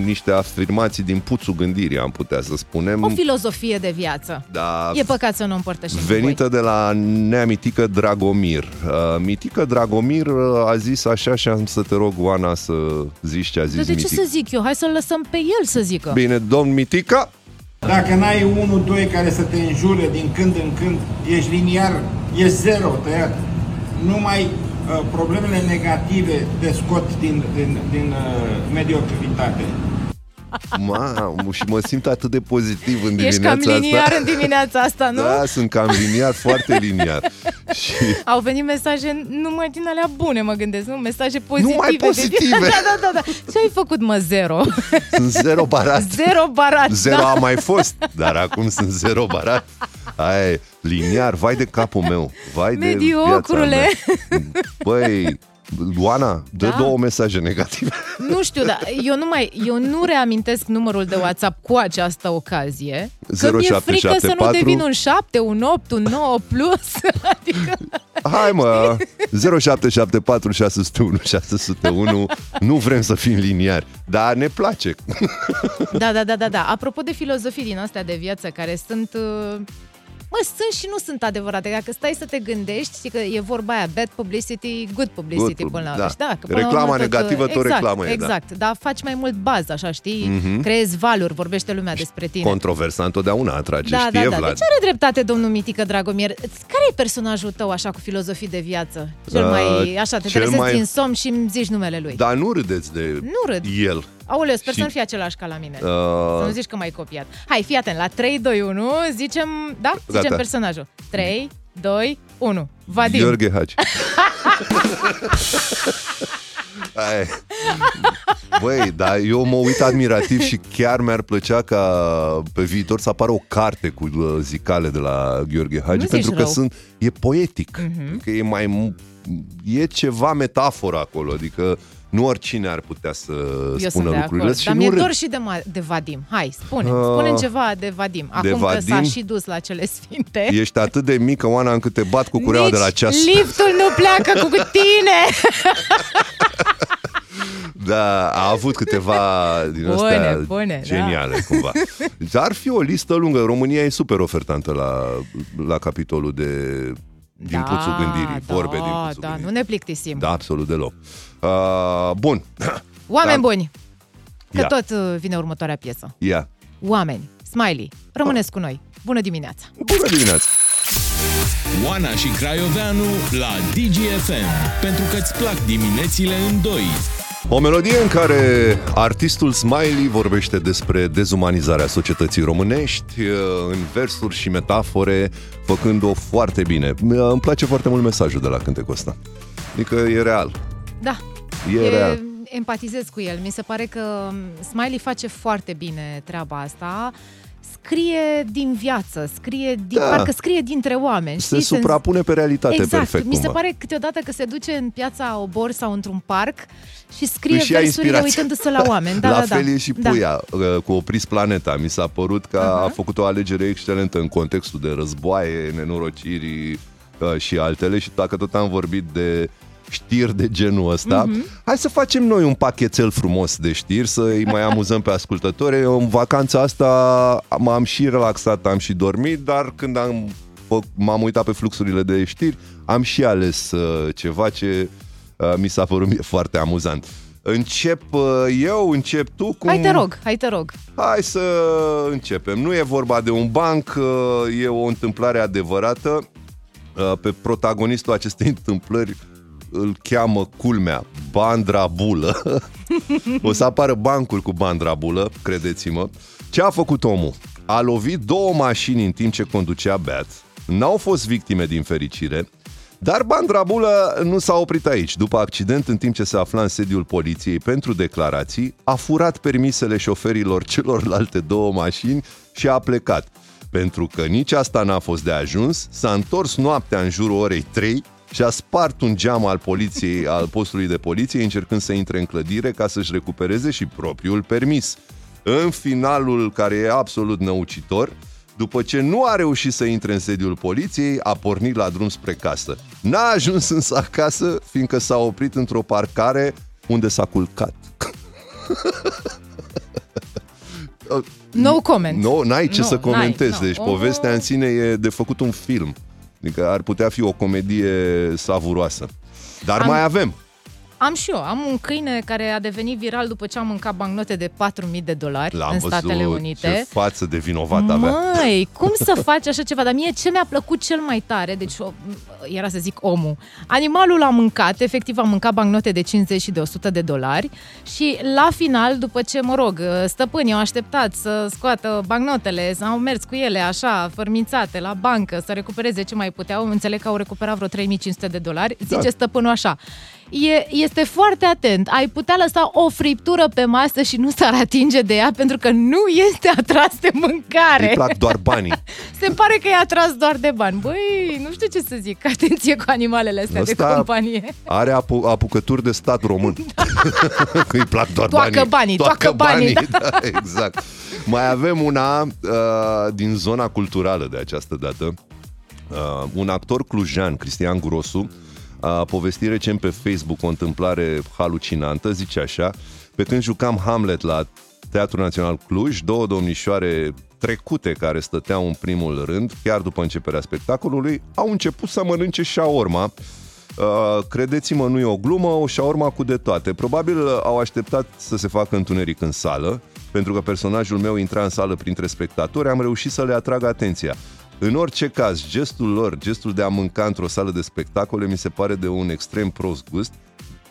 niște afirmații din puțul gândirii, am putea să spunem. O filozofie de viață. Da, E păcat să nu împărtășim cu venită de la nea Mitică Dragomir. Uh, Mitică Dragomir uh, a zis așa și am să te rog, Oana, să zici ce a voi. zis Dar de ce Mitică. să zic eu? Hai să-l lăsăm pe el să zică. Bine, domn Mitică, Dacă n-ai unul, doi care să te înjure din când în când, ești liniar, e zero tăiat. Numai uh, problemele negative te scot din, din, din uh, mediocritate. Mamă, și mă simt atât de pozitiv în Ești cam dimineața liniar asta. în dimineața asta, nu? Da, sunt cam liniar, foarte liniar. Și Au venit mesaje numai din alea bune, mă gândesc, nu? Mesaje pozitive. Numai de- pozitive. Da, da, da, da. Ce ai făcut, mă, zero? sunt zero barat. Zero barat. Zero da. a mai fost, dar acum sunt zero barat. Aia e, liniar, vai de capul meu, vai de Mediocrule. viața mea. Băi, Luana, dă Da. două mesaje negative. Nu știu, dar eu nu mai, eu nu reamintesc numărul de WhatsApp cu această ocazie. Că mi-e frică să nu 0774 devin un 7, un 8, un 9 plus. Adică, Hai mă, 0774 601 601 Nu vrem să fim liniari, dar ne place. da, da, da, da, da. Apropo de filozofii din astea de viață care sunt... uh, Mă, sunt și nu sunt adevărate. Dacă stai să te gândești, știi că e vorba aia, bad publicity, good publicity Good, până la da. urmă. Da, că până la Reclama urmă tot, negativă tot exact, reclamă e, da. Exact, dar faci mai mult bază, așa, știi? Mhm. Creezi valuri, vorbește lumea despre tine. Controversa întotdeauna atrage, da, știe da, da. Vlad. Deci are dreptate domnul Mitică Dragomir. Care e personajul tău așa cu filozofii de viață? Cel Uh, mai, așa, te cel trezesc mai- din somn și îmi zici numele lui. Dar nu râdeți de Nu râd. el. Aoleu, sper Și- să nu fie același ca la mine. Uh, Să nu zici că m-ai copiat. Hai, fii atent, la 3, 2, 1, zicem, da? Zicem Gata. personajul. 3, 2, 1. Vadim. Gheorghe Hagi. Ai. Băi, dar eu mă uit admirativ și chiar mi-ar plăcea ca pe viitor să apară o carte cu uh, zicale de la Gheorghe Hagi, Nu zici pentru că rău. sunt, e poetic, Mhm. că e mai e ceva metaforă acolo, adică nu oricine ar putea să Eu sunt spună de lucrurile acord, și dar nu mi-e râd. dor și de, ma- de Vadim. Hai, spune, Uh, spune ceva de Vadim. Acum că s-a Vadim? și dus la cele sfinte. Ești atât de mică, Oana, încât te bat cu cureaua Nici de la ceas. liftul nu pleacă cu tine! Da, a avut câteva din Bune, astea bune, da. geniale, cumva. Deci ar fi o listă lungă. România e super ofertantă la, la capitolul de din puțul gândirii, da, vorbe din puțul da, gândirii. nu ne plictisim. Da, absolut deloc. Uh, bun. Oameni Da. buni, că Ia. tot uh, vine următoarea piesă. Ia. Oameni, smiley, rămâneți cu noi. Bună dimineața! Bună dimineața! Oana și Craioveanu la DGFM. Pentru că îți plac diminețile în doi. O melodie în care artistul Smiley vorbește despre dezumanizarea societății românești uh, în versuri și metafore, făcând-o foarte bine. Uh, Îmi place foarte mult mesajul de la cântecul ăsta. Adică e real. Da, E real. Empatizez cu el. Mi se pare că Smiley face foarte bine treaba asta. Scrie din viață, scrie din, Da. parcă scrie dintre oameni. Se știi? suprapune pe realitate exact. perfect. Mi se cumva. pare câteodată că se duce în piața Obor sau într-un parc și scrie Își ia versurile inspirație. uitându-se la oameni. Da, la da, da. fel e și Da. Puia uh, cu Opris Planeta. Mi s-a părut că a făcut o alegere excelentă în contextul de războaie, nenorociri uh, și altele și dacă tot am vorbit de știri de genul ăsta, Mhm. hai să facem noi un pachetel frumos de știri, să îi mai amuzăm pe ascultători. Eu, În vacanța asta m-am și relaxat, am și dormit, dar când am, fă- m-am uitat pe fluxurile de știri, am și ales uh, ceva ce uh, mi s-a părut mie foarte amuzant. Încep uh, eu, încep tu? Cum... Hai te rog, hai te rog. Hai să începem. Nu e vorba de un banc, uh, e o întâmplare adevărată. Uh, Pe protagonistul acestei întâmplări îl cheamă culmea Bandra Bulă. o să apară bancuri cu Bandra Bulă, credeți-mă. Ce a făcut omul? A lovit două mașini în timp ce conducea beat. N-au fost victime din fericire. Dar Bandrabulă nu s-a oprit aici. După accident, în timp ce se afla în sediul poliției pentru declarații, a furat permisele șoferilor celorlalte două mașini și a plecat. Pentru că nici asta n-a fost de ajuns, s-a întors noaptea în jurul orei 3 și a spart un geam al poliției, al postului de poliție, încercând să intre în clădire ca să-și recupereze și propriul permis. În finalul care e absolut năucitor, după ce nu a reușit să intre în sediul poliției, a pornit la drum spre casă. N-a ajuns însă acasă, fiindcă s-a oprit într-o parcare unde s-a culcat. No comment. Nu, n-ai ce Nu, să comentezi. n-ai, nu. Deci O- povestea în sine e de făcut un film. Adică ar putea fi o comedie savuroasă. Dar Am- mai avem. Am și eu, am un câine care a devenit viral după ce am mâncat bancnote de 4.000 de dolari L-am în văzut Statele Unite. ce față de vinovat avea. Măi, cum să faci așa ceva? Dar mie ce mi-a plăcut cel mai tare, deci o, era să zic omul, animalul a mâncat, efectiv a mâncat bancnote de 50 și de 100 de dolari și la final, după ce, mă rog, stăpânii au așteptat să scoată bancnotele, au mers cu ele așa, fărmințate la bancă, să recupereze ce mai puteau, înțeleg că au recuperat vreo 3500 de dolari, zice Da. stăpânul așa, e, este foarte atent, ai putea lăsa o friptură pe masă și nu s-ar atinge de ea pentru că nu este atras de mâncare. Îi plac doar banii. Se pare că e atras doar de bani. Băi, nu știu ce să zic. Atenție cu animalele astea de Ăsta companie. Are apu- apucături de stat român. Că îi plac doar Toacă banii. banii, toacă banii, da, exact. Mai avem una uh, din zona culturală de această dată. Uh, un actor clujan, Cristian Grosu, a povestit recent pe Facebook o întâmplare halucinantă, zice așa, pe când jucam Hamlet la Teatrul Național Cluj, două domnișoare trecute care stăteau în primul rând, chiar după începerea spectacolului, au început să mănânce shawarma. Uh, credeți-mă, nu e o glumă, o shawarma cu de toate. Probabil uh, au așteptat să se facă întuneric în sală, pentru că personajul meu intra în sală printre spectatori, am reușit să le atrag atenția. În orice caz, gestul lor, gestul de a mânca într-o sală de spectacole, mi se pare de un extrem prost gust.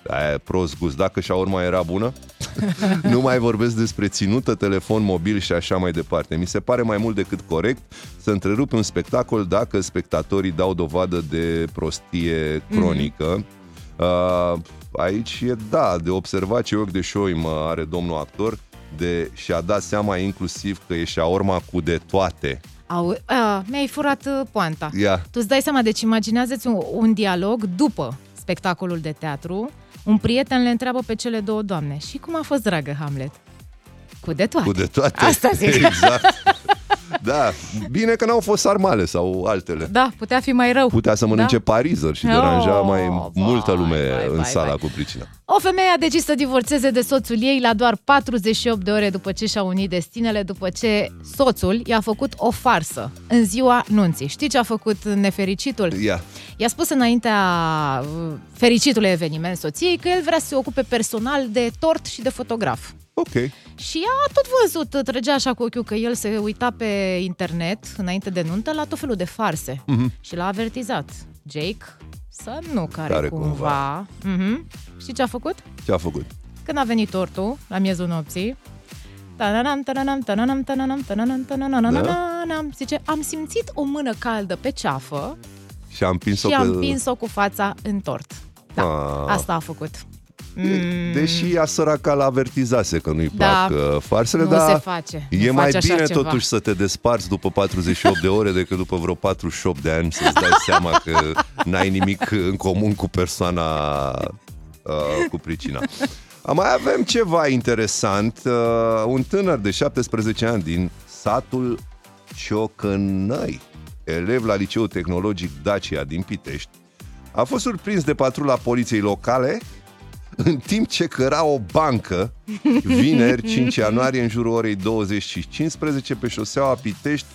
Aia e prost gust. Dacă și urma era bună, nu mai vorbesc despre ținută, telefon mobil și așa mai departe. Mi se pare mai mult decât corect să întrerupi un spectacol dacă spectatorii dau dovadă de prostie cronică. Uh, aici e, da, de observat ce ochi de șoim are domnul actor de și-a dat seama inclusiv că e shaorma cu de toate. Au, a, mi-ai furat uh, poanta. Ia. Tu îți dai seama, deci imaginează-ți un, un dialog după spectacolul de teatru. Un prieten le întreabă pe cele două doamne. Și cum a fost dragă Hamlet? Cu de toate. Cu de toate. Asta zic. Exact. Da, bine că n-au fost sarmale sau altele. Da, putea fi mai rău. Putea să mănânce Da? parizer și Oh, deranja mai multă vai, lume vai, în vai, sala vai. cu pricina. O femeie a decis să divorțeze de soțul ei la doar 48 de ore după ce și-a unit destinele, după ce soțul i-a făcut o farsă în ziua nunții. Știi ce a făcut nefericitul? Ia. I-a spus înaintea uh, fericitului eveniment soției că el vrea să se ocupe personal de tort și de fotograf. Ok. Și ea a tot văzut, trăgea așa cu ochiul că el se uita pe internet înainte de nuntă la tot felul de farse. Mhm. Și l-a avertizat. Jake, să nu care, Care cumva. cumva. Mhm. Știi ce a făcut? Ce a făcut? Când a venit tortul, la miezul nopții, tananam, tananam, tananam, tananam, tananam, tananam, tananam, zice, am simțit o mână caldă pe ceafă Și am împins-o și am că... împins-o cu fața în tort. Da, Ah. asta a făcut. Mm. Deși ea săraca l avertizase că nu-i Da. plac uh, farsele, Nu dar se face. e Nu mai faci așa bine ceva. totuși să te desparți după 48 de ore decât după vreo 48 de ani să-ți dai seama că n-ai nimic în comun cu persoana uh, cu pricina. Mai avem ceva interesant. Uh, un tânăr de 17 ani din satul Ciocănăi, elev la Liceul Tehnologic Dacia din Pitești, a fost surprins de patrula poliției locale în timp ce căra o bancă vineri 5 ianuarie în jurul orei 20 și 15 pe șoseaua Pitești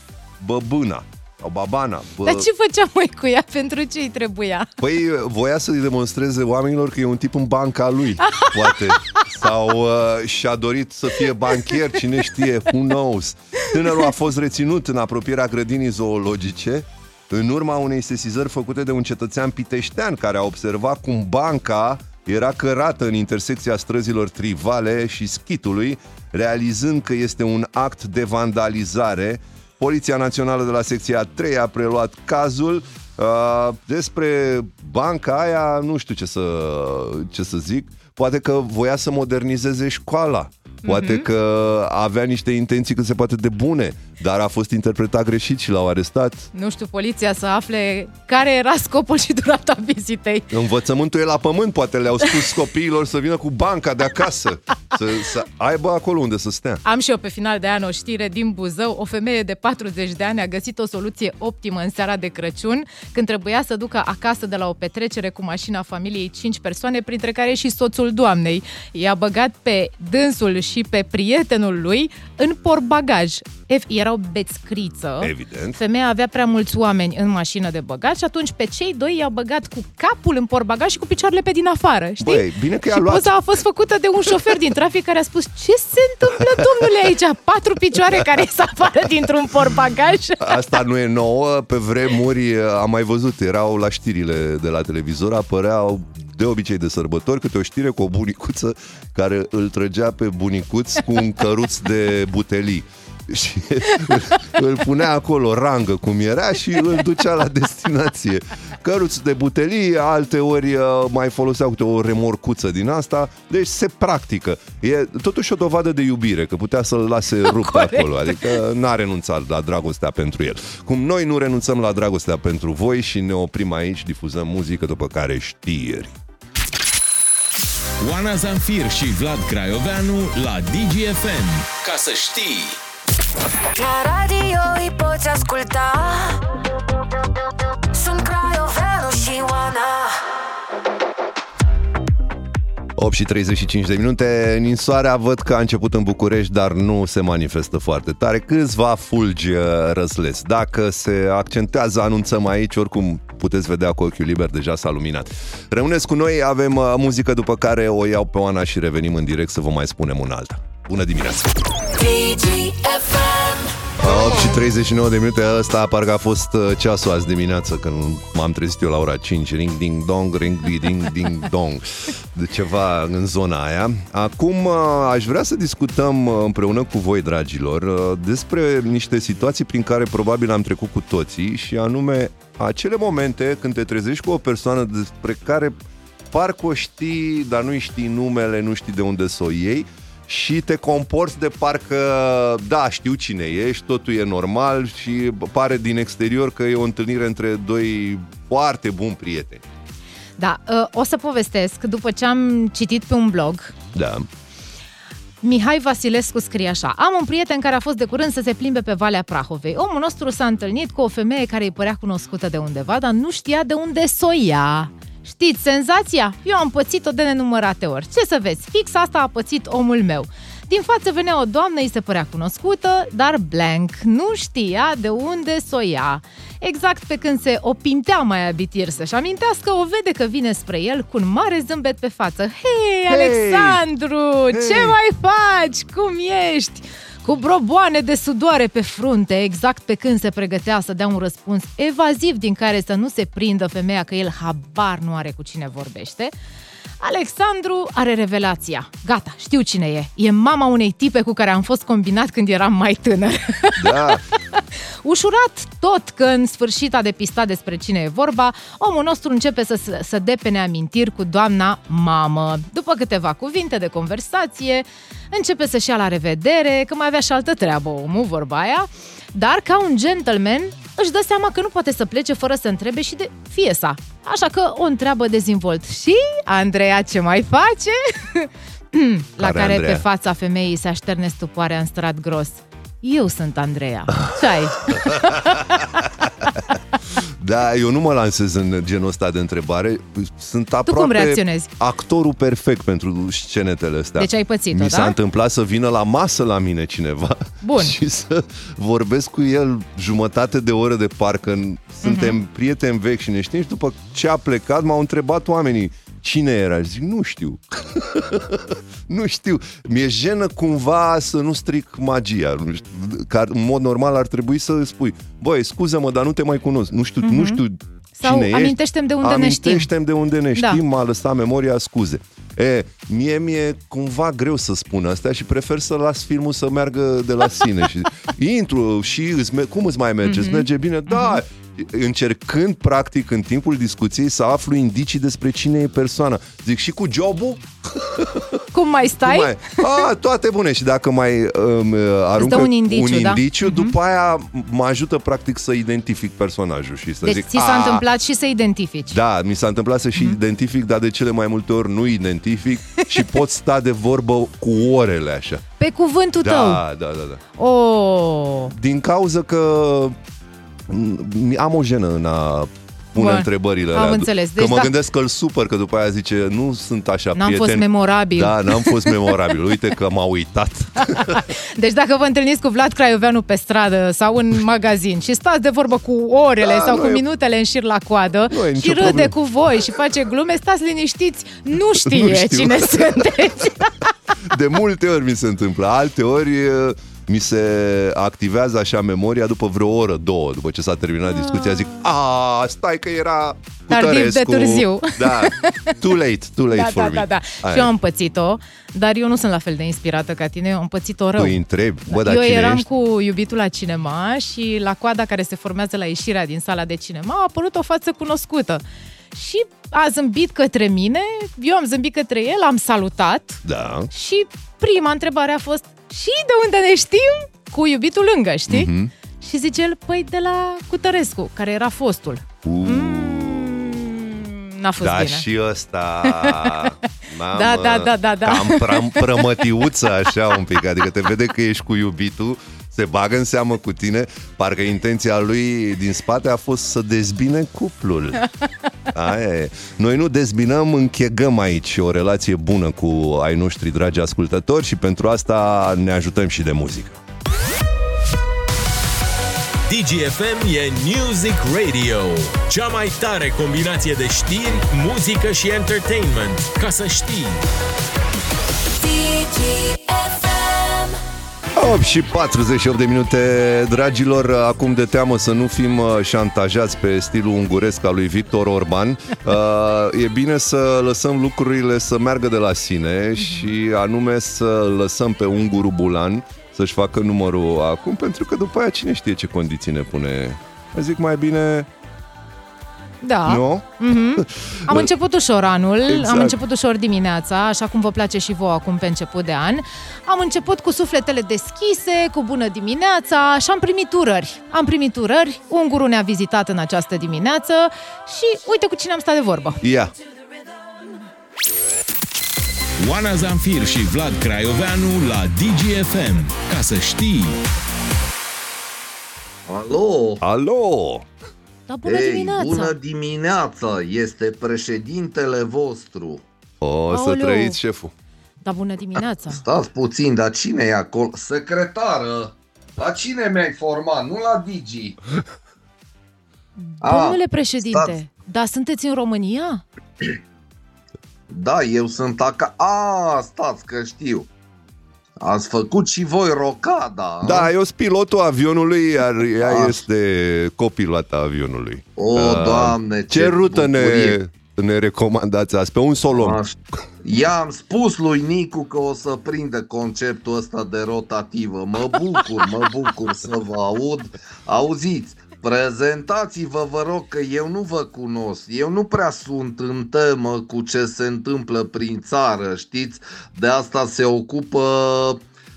Băbâna sau Babana. Bă... Dar ce făcea mai cu ea? Pentru ce îi trebuia? Păi voia să-i demonstreze oamenilor că e un tip în banca lui, poate. Sau uh, și-a dorit să fie banchier, cine știe, who knows. Tânărul a fost reținut în apropierea grădinii zoologice în urma unei sesizări făcute de un cetățean piteștean care a observat cum banca era cărată în intersecția străzilor Trivale și Schitului, realizând că este un act de vandalizare. Poliția Națională de la secția 3 a preluat cazul. Uh, despre banca aia, nu știu ce să, ce să zic, poate că voia să modernizeze școala. Poate Mhm. că avea niște intenții cât se poate de bune, dar a fost interpretat greșit și l-au arestat. Nu știu, poliția să afle care era scopul și durata vizitei. Învățământul e la pământ, poate le-au spus copiilor să vină cu banca de acasă, să, să aibă acolo unde să stea. Am și eu pe final de an o știre din Buzău. O femeie de 40 de ani a găsit o soluție optimă în seara de Crăciun, când trebuia să ducă acasă de la o petrecere cu mașina familiei 5 persoane, printre care și soțul doamnei. I-a băgat pe dânsul și pe prietenul lui în portbagaj. Ef, erau bețcriță. Evident. Femeia avea prea mulți oameni în mașină de băgat și atunci pe cei doi i-a băgat cu capul în portbagaj și cu picioarele pe din afară, știi? Băi, bine că i-a și luat. poza a fost făcută de un șofer din trafic care a spus ce se întâmplă, domnule, aici? Patru picioare care să apară dintr-un portbagaj? Asta nu e nouă, pe vremuri am mai văzut, erau la știrile de la televizor, apăreau de obicei de sărbători câte o știre cu o bunicuță care îl trăgea pe bunicuț cu un căruț de butelii. Și îl, îl punea acolo rangă cum era și îl ducea la destinație. Căruț de butelii, alte ori uh, mai foloseau câte o remorcuță din asta, deci se practică. E totuși o dovadă de iubire, că putea să-l lase rupt Corect. acolo, adică n-a renunțat la dragostea pentru el. Cum noi nu renunțăm la dragostea pentru voi și ne oprim aici, difuzăm muzică, după care știri. Oana Zanfir și Vlad Craioveanu la DGFM. Ca să știi! La radio îi poți asculta Sunt Craioveanu și Oana 8 și 35 de minute, ninsoarea văd că a început în București, dar nu se manifestă foarte tare. Câțiva fulgi uh, răsles. Dacă se accentuează, anunțăm aici, oricum puteți vedea cu ochiul liber, deja s-a luminat. Rămâneți cu noi, avem uh, muzică după care o iau pe Oana și revenim în direct să vă mai spunem un alta. Bună dimineața! DGFM 8 și 39 de minute, ăsta parcă a fost uh, ceasul azi dimineață când m-am trezit eu la ora 5, ring ding dong, ring ding ding dong, de ceva în zona aia. Acum uh, aș vrea să discutăm uh, împreună cu voi, dragilor, uh, despre niște situații prin care probabil am trecut cu toții și anume acele momente când te trezești cu o persoană despre care parcă o știi, dar nu știi numele, nu știi de unde să o iei și te comporți de parcă, da, știu cine ești, totul e normal și pare din exterior că e o întâlnire între doi foarte buni prieteni. Da, uh, o să povestesc, după ce am citit pe un blog, Da. Mihai Vasilescu scrie așa Am un prieten care a fost de curând să se plimbe pe Valea Prahovei. Omul nostru s-a întâlnit cu o femeie care îi părea cunoscută de undeva, dar nu știa de unde să o ia. Știți senzația? Eu am pățit-o de nenumărate ori. Ce să vezi, fix asta a pățit omul meu. Din față venea o doamnă, îi se părea cunoscută, dar blank, nu știa de unde să o ia. Exact pe când se o pintea mai abitir să-și amintească, o vede că vine spre el cu un mare zâmbet pe față. Hei, Hei! Alexandru, ce Hei! mai faci? Cum ești? Cu broboane de sudoare pe frunte, exact pe când se pregătea să dea un răspuns evaziv din care să nu se prindă femeia că el habar nu are cu cine vorbește, Alexandru are revelația. Gata, știu cine e. E mama unei tipe cu care am fost combinat când eram mai tânăr. Da. Ușurat tot că în sfârșit a depistat despre cine e vorba, omul nostru începe să, să depene amintiri cu doamna mamă. După câteva cuvinte de conversație, începe să-și ia la revedere, că mai avea și altă treabă omul, vorba aia, dar ca un gentleman își dă seama că nu poate să plece fără să întrebe și de fie sa. Așa că o întreabă dezvolt. Și, Andreea, ce mai face? la Care care Andreea? pe fața femeii se așterne stupoarea în strat gros. Eu sunt Andreea. Ce ai? Da, eu nu mă lansez în genul ăsta de întrebare. Sunt cum aproape reacționezi? actorul perfect pentru scenetele astea. Deci ai pățit-o, Mi s-a da? întâmplat să vină la masă la mine cineva Bun. și să vorbesc cu el jumătate de oră de parcă suntem Mhm. prieteni vechi și ne știm și după ce a plecat m-au întrebat oamenii cine era și zic nu știu. nu știu. Mi-e jenă cumva să nu stric magia. Nu știu, Că ar- în mod normal ar trebui să spui băi, scuză-mă, dar nu te mai cunosc. Nu știu, nu știu Mhm. Sau cine ești. amintește-mi de unde ne știm. Amintește-mi de unde ne Da. știm, m-a lăsat memoria, scuze. E, mie mi-e cumva greu să spun astea și prefer să las filmul să meargă de la sine. și intru și îți, me- cum îți mai merge? Mhm. Îți merge bine? Da! Încercând, practic, în timpul discuției să aflu indicii despre cine e persoana. Zic, și cu jobul? Cum mai stai? Cum mai? A, toate bune. Și dacă mai um, aruncă dă un indiciu, un da. indiciu după aia mă ajută, practic, să identific personajul și să Deci zic, ți s-a "A, întâmplat și să identifici. da, mi s-a întâmplat să și identific, dar de cele mai multe ori nu identific și pot sta de vorbă cu orele așa. Pe cuvântul tău. Da, da, da, da. Oh. Din cauza că m, am o jenă în a pune Bun, întrebările am alea. înțeles. Că Deci mă da- gândesc că îl supăr, că după aia zice, nu sunt așa N-am fost prieten. memorabil. Da, n-am fost memorabil. Uite că m-a uitat. Deci dacă vă întâlniți cu Vlad Craioveanu pe stradă sau în magazin și stați de vorbă cu orele Da, sau nu cu e- minutele în șir la coadă Nu e și nicio râde problemă. cu voi și face glume, stați liniștiți, nu știe Nu știu. cine sunteți. De multe ori mi se întâmplă. Alte ori e, mi se activează așa memoria după vreo oră, două, după ce s-a terminat discuția, zic, a, stai că era cu Tardiv de Tărescu." târziu. Da, too late, too late da, for da, me. da, da. Aia Și eu e. am pățit-o, dar eu nu sunt la fel de inspirată ca tine, eu am pățit-o rău. Tu îi întrebi, bă, dar eu cine eram ești? cu iubitul la cinema și la coada care se formează la ieșirea din sala de cinema a apărut o față cunoscută. Și a zâmbit către mine, eu am zâmbit către el, am salutat Da. și prima întrebare a fost și de unde ne știm? Cu iubitul lângă, știi? Mhm. Și zice el, păi de la Cutărescu, care era fostul. Uh, N-a fost da, bine. și ăsta... Mamă, Da, da, da, da, da. Cam pram, prămătiuță așa un pic, adică te vede că ești cu iubitul, se bagă în seamă cu tine, parcă intenția lui din spate a fost să dezbine cuplul. Aia e. Noi nu dezbinăm, închegăm aici o relație bună cu ai noștri dragi ascultători și pentru asta ne ajutăm și de muzică. DGFM e Music Radio, cea mai tare combinație de știri, muzică și entertainment. Ca să știi! DGFM 8 și 48 de minute, dragilor, acum de teamă să nu fim uh, șantajați pe stilul unguresc al lui Victor Orban, uh, e bine să lăsăm lucrurile să meargă de la sine și anume să lăsăm pe ungurul Bulan să-și facă numărul acum, pentru că după aia cine știe ce condiții ne pune. Zic mai bine, Da. nu? Mhm. Am început ușor anul, Exact. am început ușor dimineața, așa cum vă place și vouă acum pe început de an. Am început cu sufletele deschise, cu bună dimineața și am primit urări. Am primit urări, ungurul ne-a vizitat în această dimineață și uite cu cine am stat de vorbă. Ia! Oana Zamfir și Vlad Craioveanu la DGFM. Ca să știi! Alo! Alo! Da, bună Ei, dimineața! bună dimineața! Este președintele vostru. O să Aoleu. trăiți, șeful. Da, bună dimineața! Stați puțin, dar cine e acolo? Secretară! La cine mi-ai format? Nu la Digi. Domnule președinte, stați. da, sunteți în România? Da, eu sunt aca... A, stați că știu. Ați făcut și voi rocada. Da, eu sunt pilotul avionului, iar ea Ah. este copilota avionului. O, Uh, Doamne, Ce ce rută ne, bucurie. ne recomandați azi? Pe un solon. Aș... I-am spus lui Nicu că o să prindă conceptul ăsta de rotativă. Mă bucur, mă bucur să vă aud. Auziți, prezentați-vă, vă rog, că eu nu vă cunosc. Eu nu prea sunt în temă cu ce se întâmplă prin țară, știți? De asta se ocupă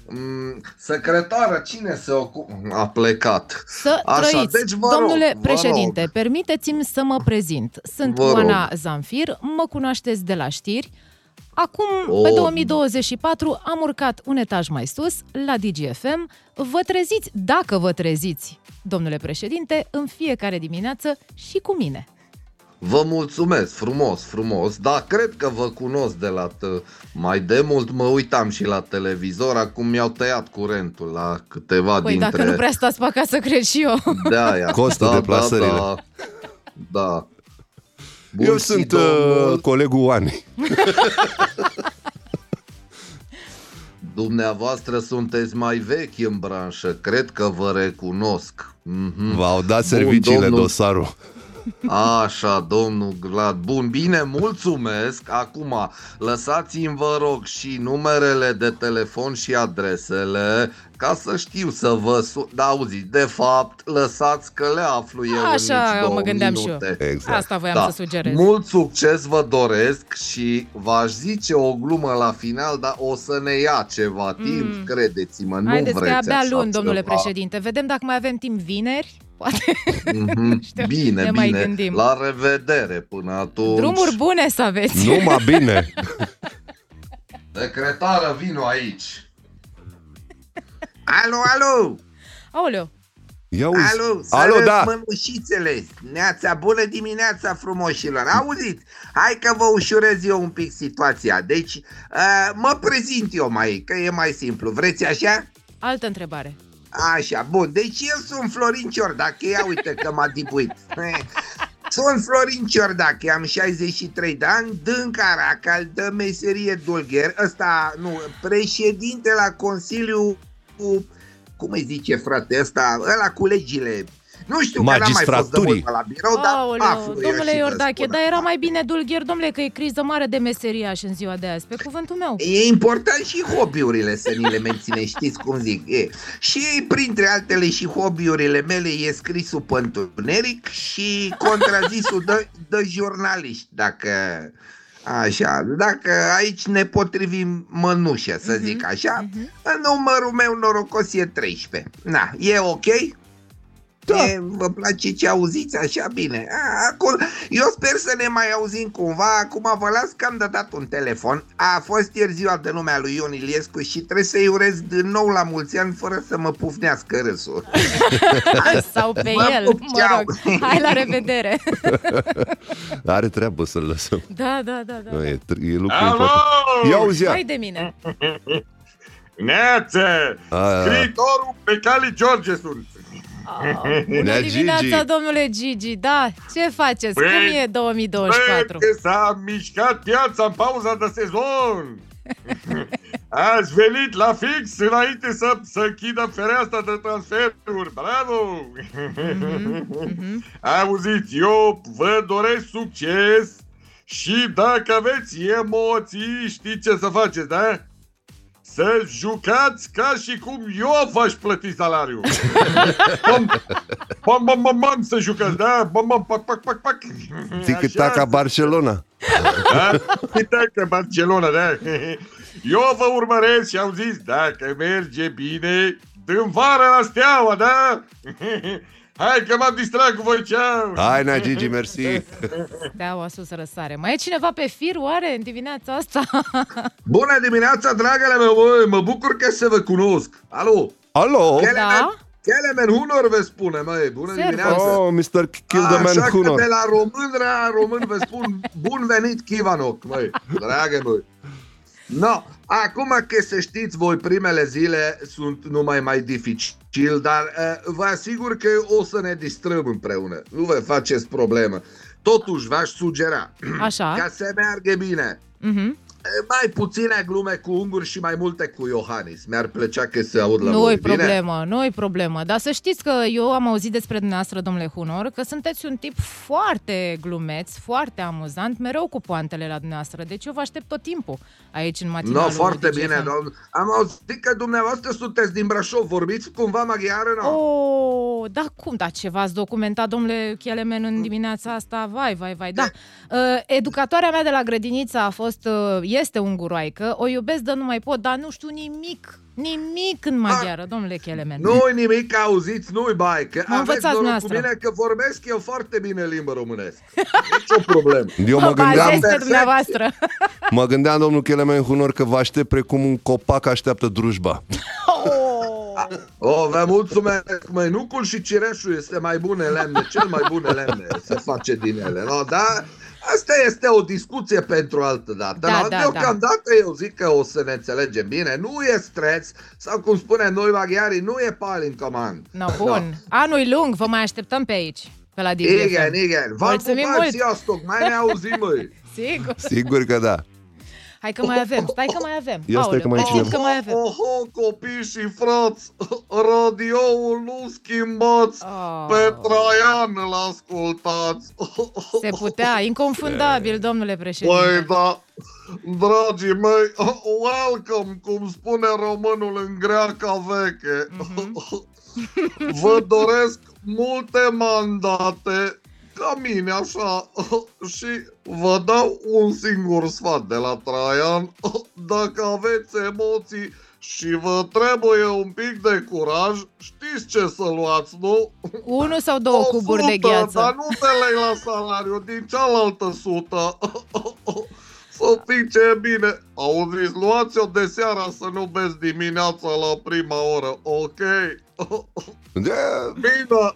mm, secretară, cine se ocupă? A plecat. Să Așa, trăiți. deci vă Domnule rog, vă președinte, rog. permiteți-mi să mă prezint. Sunt Vă rog. Oana Zamfir, mă cunoașteți de la știri. Acum, pe Oh. 2024, am urcat un etaj mai sus, la DGFM. Vă treziți, dacă vă treziți, domnule președinte, în fiecare dimineață și cu mine. Vă mulțumesc, frumos, frumos, dar cred că vă cunosc de la t- mai de mult mă uitam și la televizor, acum mi-au tăiat curentul la câteva Păi dintre... dacă nu prea stați pe acasă, cred și eu. De aia. Costă deplasările. Da, da, da. Bun, Eu și sunt domnul- uh, colegul Oanei. Dumneavoastră sunteți mai vechi în branșă, cred că vă recunosc. Mhm. V-au dat Bun, serviciile, domnul- dosarul. Așa, domnul Glad. Bun, bine, mulțumesc. Acum, lăsați-mi, vă rog, și numerele de telefon și adresele ca să știu să vă sun. Da, auzi, de fapt, lăsați că le aflu eu în Așa nici două mă gândeam și minute. eu. Exact. Asta voiam Da. să sugerez. Mult succes vă doresc și v-aș zice o glumă la final, dar o să ne ia ceva timp, Mm. credeți-mă, nu Haideți că e vreți abia așa luni, domnule ceva. președinte. Vedem dacă mai avem timp vineri. Poate Mhm. Știu, Bine, ne mai bine. gândim. La revedere până atunci. drumuri bune să aveți. Numai bine. Secretară, vino aici. Alo, alo! Aoleu, Ia uzi. Alo, Alo, salut, da. mănușițele! Neața, bună dimineața, frumoșilor! Auziți, hai că vă ușurez eu un pic situația. Deci, uh, mă prezint eu mai, că e mai simplu. Vreți așa? altă întrebare. Așa, bun. Deci eu sunt Florin Ciordache, ia uite că m-a dibuit. Sunt Florin Ciordache, am 63 de ani, dâncara cal de meserie dulgher, ăsta, nu, președinte la Consiliu cu, cum îi zice frate, ăsta, ăla cu legile. Nu știu, că n-am mai fost de mult pe la birou, dar Aoleu, aflu eu domnule și vă Iordache, spun. dar era mai bine dulgher, domnule, că e criză mare de meseriaș în ziua de azi, pe cuvântul meu. E important și hobby-urile să ni le menține, știți cum zic. E. Și printre altele și hobby-urile mele e scrisul pe întuneric și contrazisul de, de jurnaliști, dacă... Așa, dacă aici ne potrivim mănușă, să zic așa, numărul meu norocos e 13. Na, e ok? Da. E, vă place ce auziți așa bine? A, acum, eu sper să ne mai auzim cumva. Acum vă las că am de dat un telefon. A fost ieri ziua de lumea lui Ion Iliescu și trebuie să-i urez din nou la mulți ani fără să mă pufnească râsul. Sau pe Mă el, pup, mă ceau. rog. Hai la revedere. Are treabă să-l lăsăm. Da, da, da, da. Nu, E, e lucru Alo! important. Ia uzi, ia. Hai de mine. Neață! A. Scriitorul pe Cali George sunt. Bună Nea dimineața, Gigi. domnule Gigi. Da, ce faceți? Băi, Cum e 2024? Băi, că s-a mișcat piața în pauza de sezon. Ați venit la fix înainte să, să închidă fereastra de transferuri. Bravo! Auziți, eu vă doresc succes și dacă aveți emoții, știți ce să faceți, da? Să jucați ca și cum eu v-aș plăti salariul. Bam, bam, bam, bam, bam, să jucați, da? Bam, bam, pac, pac, pac, pac. Tic-tac Așa, Barcelona. da? Tic-tac Barcelona, da? Eu vă urmăresc și am zis, dacă merge bine, dăm vară la steaua, da? Hai că m-am distrat cu voi, ceau! Hai, Nea Gigi, mersi. Steaua sus răsare. Mai e cineva pe fir, oare, în dimineața asta? Bună dimineața, dragele meu, băi, mă bucur că să vă cunosc. Alo? Alo? Da? Kelemen Hunor vă spune, măi, bună Servus. dimineața. Oh, Mr. Kill the Așa Man că Hunor. de la român la român vă spun bun venit Kivanoc, măi, dragă măi. No, acum că să știți voi, primele zile sunt numai mai dificil, dar uh, vă asigur că o să ne distrăm împreună. Nu vă faceți problemă. Totuși, v-aș sugera, Așa. ca să meargă bine, Mhm. Mai puține glume cu unguri și mai multe cu Iohannis. Mi-ar plăcea că se aud la Nu voi, e bine? problemă, nu e problemă. Dar să știți că eu am auzit despre dumneavoastră, domnule Hunor, că sunteți un tip foarte glumeț, foarte amuzant, mereu cu poantele la dumneavoastră. Deci eu vă aștept tot timpul aici în No, matinalul foarte DGFM. bine, domn. Am auzit că dumneavoastră sunteți din Brașov. Vorbiți cumva maghiară, nu? Oh, da cum, da ce v-ați documentat, domnule Chelemen, în dimineața asta? Vai, vai, vai, da. Uh, educatoarea mea de la grădiniță a fost, uh, este unguroaică, o iubesc de nu mai pot, dar nu știu nimic, nimic în maghiară, domnule Chelemen. Nu-i nimic, auziți, nu-i bai, că Mă aveți învățați noroc cu noastră. mine că vorbesc eu foarte bine limba românesc. Nici o problemă. Eu mă gândeam, bazez pe dumneavoastră. mă gândeam, domnul Chelemen Hunor, că vă aștept precum un copac așteaptă drujba. Oh, vă mulțumesc, măi, nucul și cireșul este mai bune lemne, cel mai bune lemne se face din ele, no? Dar asta este o discuție pentru altă dată. Da, no? da, Deocamdată eu zic că o să ne înțelegem bine, nu e stres, sau cum spune noi maghiarii, nu e pal în comand. No, bun. Anul e lung, vă mai așteptăm pe aici, pe la DGFM. Igen, igen, v-am Mulțumim pupat mult. sziasztok, mai ne auzim, măi. Sigur. Sigur că da. Hai că mai avem, stai că mai avem. Ia stai că mai e presimt cineva. că mai avem. Oho, copii și frați, radioul nu schimbați, Oh. pe Traian îl ascultați. Se putea, inconfundabil, domnule Păi președinte. da, dragii mei, welcome, cum spune românul în greaca veche. Vă doresc multe mandate, ca mine așa, și vă dau un singur sfat de la Traian. Dacă aveți emoții și vă trebuie un pic de curaj, știți ce să luați, nu? Unu sau două O cuburi de sută, gheață. Dar nu te lei la salariu, din cealaltă sută. Să fii ce bine. Auziți, luați-o de seara să nu beți dimineața la prima oră, ok? De... Bine,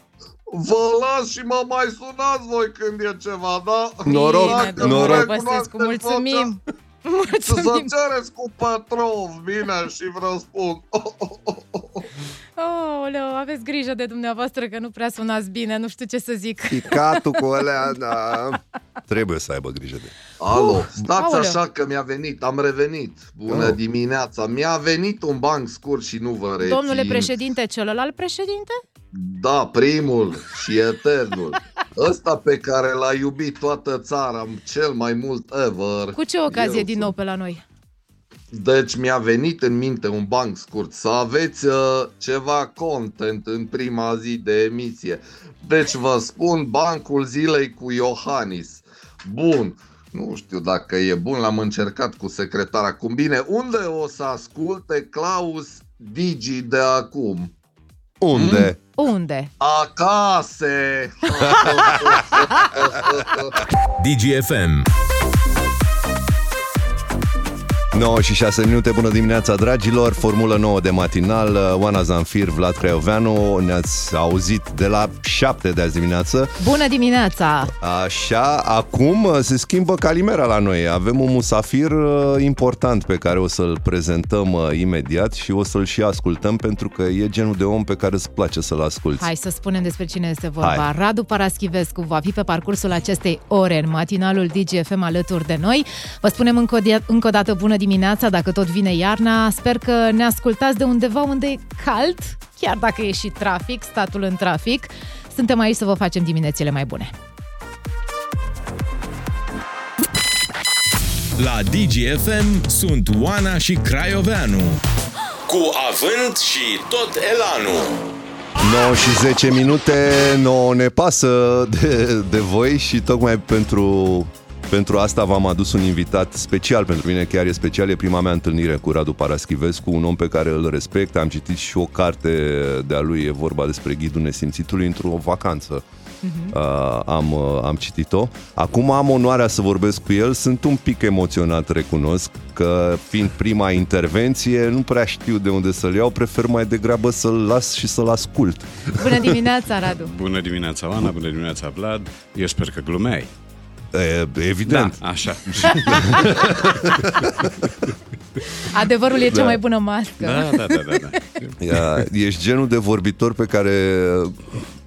vă las și mă mai sunați voi când e ceva, da? Noroc, Dacă nu noroc. recunoașteți Băsescu, mulțumim. vocea, Să Mulțumim. cereți cu Petrov, bine, și vă răspund. Oh, aveți grijă de dumneavoastră că nu prea sunați bine, nu știu ce să zic. Picatul cu alea, da. Trebuie să aibă grijă de Alo, stați Aoleu. așa că mi-a venit, am revenit. Bună Oh. dimineața, mi-a venit un banc scurt și nu vă rețin. Domnule președinte, celălalt președinte? Da, primul și eternul. Ăsta pe care l-a iubit toată țara cel mai mult ever. Cu ce ocazie Eu din nou pe la noi? Deci mi-a venit în minte un banc scurt, să aveți uh, ceva content în prima zi de emisie. Deci vă spun bancul zilei cu Iohannis. Bun, nu știu dacă e bun, l-am încercat cu secretara cum bine. Unde o să asculte Claus Digi de acum? Unde? Unde? Acasă! DGFM 9 și 6 minute, bună dimineața dragilor, Formulă 9 de matinal, Oana Zanfir, Vlad Craioveanu, ne-ați auzit de la 7 de azi dimineață. Bună dimineața! Așa, acum uh, se schimbă calimera la noi. Avem un musafir uh, important pe care o să-l prezentăm uh, imediat și o să-l și ascultăm pentru că e genul de om pe care îți place să-l asculti. Hai să spunem despre cine este vorba. Hai. Radu Paraschivescu va fi pe parcursul acestei ore în matinalul DGFM alături de noi. Vă spunem încă o, dia- încă o dată bună dimineața, dacă tot vine iarna. Sper că ne ascultați de undeva unde e cald, chiar dacă e și trafic, statul în trafic. Suntem aici să vă facem diminețile mai bune. La DGFM sunt Oana și Craioveanu Cu avânt și tot elanul 9 și 10 minute, nouă ne pasă de, de voi și tocmai pentru, pentru asta v-am adus un invitat special pentru mine, chiar e special, e prima mea întâlnire cu Radu Paraschivescu, un om pe care îl respect, am citit și o carte de-a lui, e vorba despre ghidul nesimțitului într-o vacanță. Uh, am, uh, am citit-o. Acum am onoarea să vorbesc cu el. Sunt un pic emoționat, recunosc, că fiind prima intervenție, nu prea știu de unde să-l iau, prefer mai degrabă să-l las și să-l ascult. Bună dimineața, Radu! Bună dimineața, Oana, bună dimineața, Vlad. Eu sper că glumeai. E, evident. Da, așa. Adevărul e cea Da. mai bună mască. Da, da, da, da. da. Ia, Ești genul de vorbitor pe care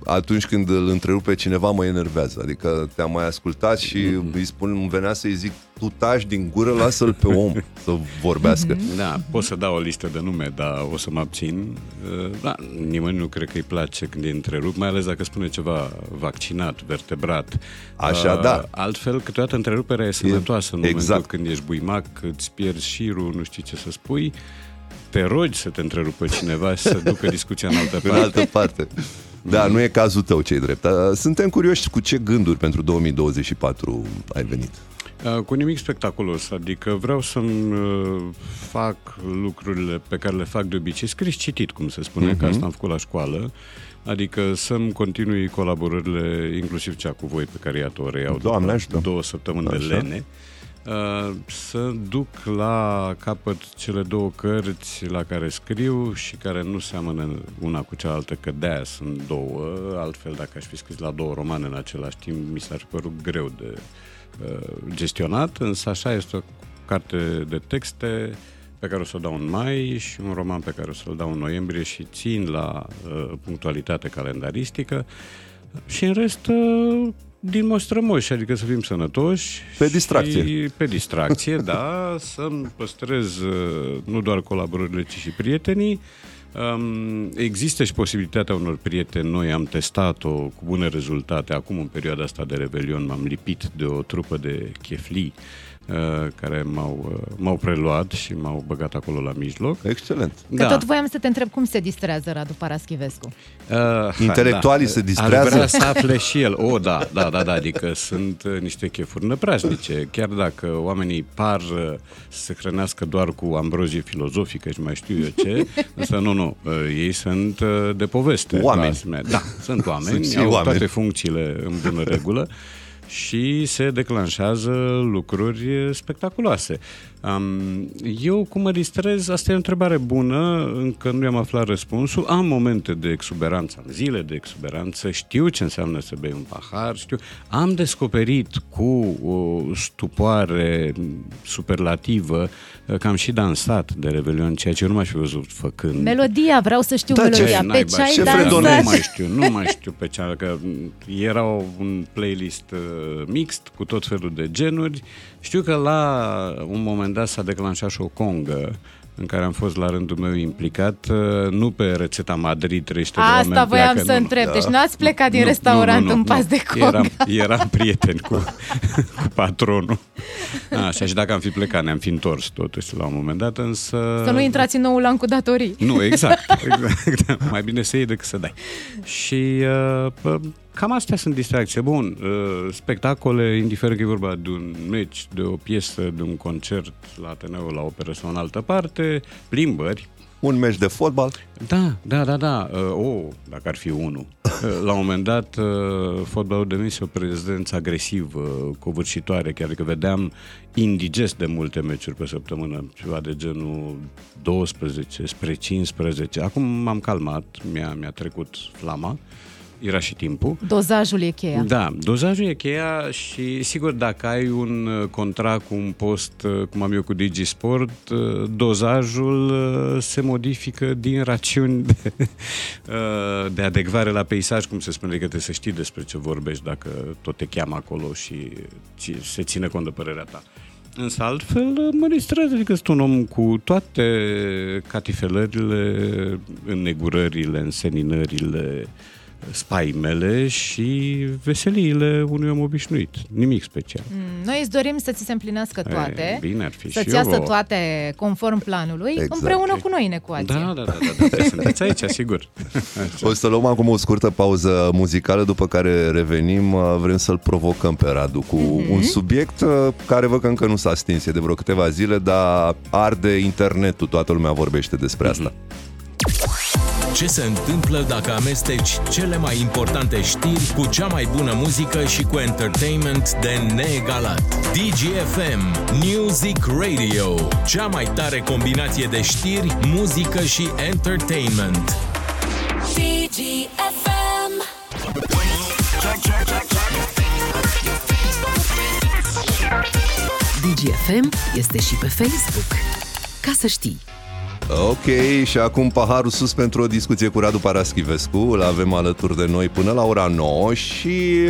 atunci când îl întrerupe cineva mă enervează. Adică te-am mai ascultat și îi spun, îmi venea să-i zic, tu taci din gură, lasă-l pe om să vorbească. Da, pot să dau o listă de nume, dar o să mă abțin. Uh, Da, nimeni nu cred că îi place când e întrerupt, mai ales dacă spune ceva vaccinat, vertebrat. Așa, Uh, da. Altfel, câteodată întreruperea e sănătoasă în exact. momentul când ești buimac, îți pierzi șirul, nu știi ce să spui, te rogi să te întrerupă cineva și să ducă discuția în altă În parte. altă parte. Da, nu e cazul tău cei drept. Uh, Suntem curioși cu ce gânduri pentru 2024 ai venit. Uh, Cu nimic spectaculos, adică vreau să-mi uh, fac lucrurile pe care le fac de obicei, scris citit, cum se spune, Mhm. că asta am făcut la școală, adică să-mi continui colaborările, inclusiv cea cu voi pe care iată o reiau Doamne după ajută. două săptămâni de Așa. lene. Uh, să duc la capăt cele două cărți la care scriu și care nu seamănă una cu cealaltă, că de-aia sunt două, altfel dacă aș fi scris la două romane în același timp, mi s-ar fi părut greu de uh, gestionat, însă așa este o carte de texte pe care o să o dau în mai și un roman pe care o să-l dau în noiembrie și țin la uh, punctualitate calendaristică. Și în rest uh, din mostrămoși, adică să fim sănătoși. Pe distracție. Și pe distracție, da, să-mi păstrez uh, nu doar colaborările, ci și prietenii. Um, există și posibilitatea unor prieteni noi, am testat-o cu bune rezultate. Acum, în perioada asta de revelion, m-am lipit de o trupă de cheflii uh, care m-au, uh, m-au preluat și m-au băgat acolo la mijloc. Excelent. Că tot voiam să te întreb cum se distrează Radu Paraschivescu. Uh, Intelectualii se distrează? Ar vrea să afle și el. O, da, da, da, da, adică sunt uh, niște chefuri năprașnice. Chiar dacă oamenii par uh, să se hrănească doar cu ambrozie filozofică și mai știu eu ce, însă nu, nu, uh, ei sunt uh, de poveste. Oameni. la asemenea. Da, sunt oameni, Sunt și au oameni. toate funcțiile în bună regulă și se declanșează lucruri spectaculoase. Um, eu cum mă distrez, asta e o întrebare bună, încă nu i-am aflat răspunsul. Am momente de exuberanță, am zile de exuberanță, știu ce înseamnă să bei un pahar, știu. Am descoperit cu o stupoare superlativă că am și dansat de Revelion, ceea ce nu m-aș fi văzut făcând. Melodia, vreau să știu Da, ce melodia. Pe naiba, ce ai ce dansat? Nu mai știu, nu mai știu pe ce, că era un playlist uh, mixt cu tot felul de genuri. Știu că la un moment dat s-a declanșat și o congă în care am fost la rândul meu implicat, uh, nu pe rețeta Madrid, 300 de Asta oameni voiam pleacă, să nu, nu. întreb. Deci n-ați plecat din Nu, restaurant nu, nu, în nu, pas nu. de conga. Eram, eram prieten cu, cu patronul. Așa, și dacă am fi plecat, ne-am fi întors totuși la un moment dat, însă... Să nu intrați în noul an cu datorii. Nu, exact. exact. Mai bine să iei decât să dai. Și uh, pă, cam astea sunt distracție. Bun, uh, spectacole, indiferent că e vorba de un meci, de o piesă, de un concert la Ateneu, la operă sau în altă parte, plimbări. Un meci de fotbal. Da, da, da, da. Uh, oh, dacă ar fi unul. Uh, la un moment dat, uh, fotbalul devenise o prezență agresivă, covârșitoare, chiar că vedeam indigest de multe meciuri pe săptămână, ceva de genul 12 spre 15. Acum m-am calmat, mi-a, mi-a trecut flama, era și timpul. Dozajul e cheia. Da, dozajul e cheia și sigur dacă ai un uh, contract cu un post uh, cum am eu cu Digisport, uh, dozajul uh, se modifică din rațiuni de, uh, de adecvare la peisaj, cum se spune, adică trebuie să știi despre ce vorbești dacă tot te cheamă acolo și ți- se ține cont de părerea ta. Însă altfel uh, mă distrez, adică sunt un om cu toate catifelările, înnegurările, înseninările, spaimele și veseliile unui om obișnuit. Nimic special. Mm, Noi îți dorim să ți se împlinească toate. E, bine ar fi Să-ți și iasă eu. toate conform planului, Exact. împreună cu noi în ecuație. Da, da, da, da, da. Sunteți aici, sigur. O să luăm acum o scurtă pauză muzicală, după care revenim. Uh, Vrem să-l provocăm pe Radu cu Mhm. un subiect uh, care văd că încă nu s-a stins, e de vreo câteva zile, dar arde internetul, toată lumea vorbește despre asta. Ce se întâmplă dacă amesteci cele mai importante știri cu cea mai bună muzică și cu entertainment de neegalat? DGFM Music Radio, cea mai tare combinație de știri, muzică și entertainment. DGFM. DGFM este și pe Facebook. Ca să știi. Ok, și acum paharul sus pentru o discuție cu Radu Paraschivescu. Îl avem alături de noi până la ora 9 și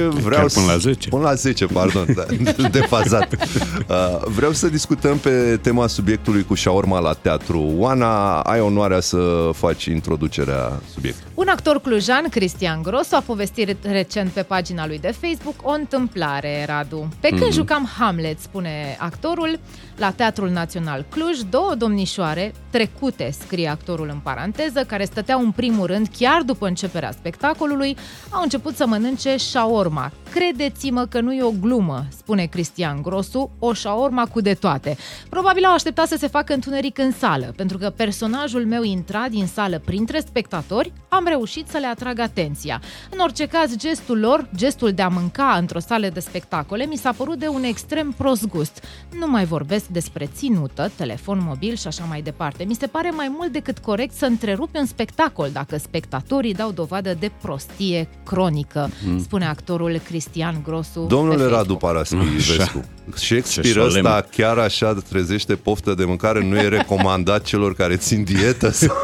vreau Chiar până la 10. Până la 10, pardon, da, defazat. Uh, vreau să discutăm pe tema subiectului cu șaorma la teatru. Oana, ai onoarea să faci introducerea subiectului. Un actor clujan, Cristian Grosu, a povestit recent pe pagina lui de Facebook o întâmplare, Radu. Pe când Mhm. jucam Hamlet, spune actorul, la Teatrul Național Cluj, două domnișoare trecute, scrie actorul în paranteză, care stăteau în primul rând chiar după începerea spectacolului, au început să mănânce șaorma. Credeți-mă că nu e o glumă, spune Cristian Grosu, o șaorma cu de toate. Probabil au așteptat să se facă întuneric în sală, pentru că personajul meu intra din sală printre spectatori, am reușit să le atrag atenția. În orice caz, gestul lor, gestul de a mânca într-o sală de spectacole, mi s-a părut de un extrem prost gust. Nu mai vorbesc despre ținută, telefon mobil și așa mai departe. Mi se pare mai mult decât corect să întrerupi un spectacol dacă spectatorii dau dovadă de prostie cronică, Mm. spune actorul Cristian Grosu. Domnule pe Facebook. Radu Paraschivescu, Shakespeare Ce solemn. ăsta chiar așa trezește poftă de mâncare, nu e recomandat celor care țin dietă? Sau...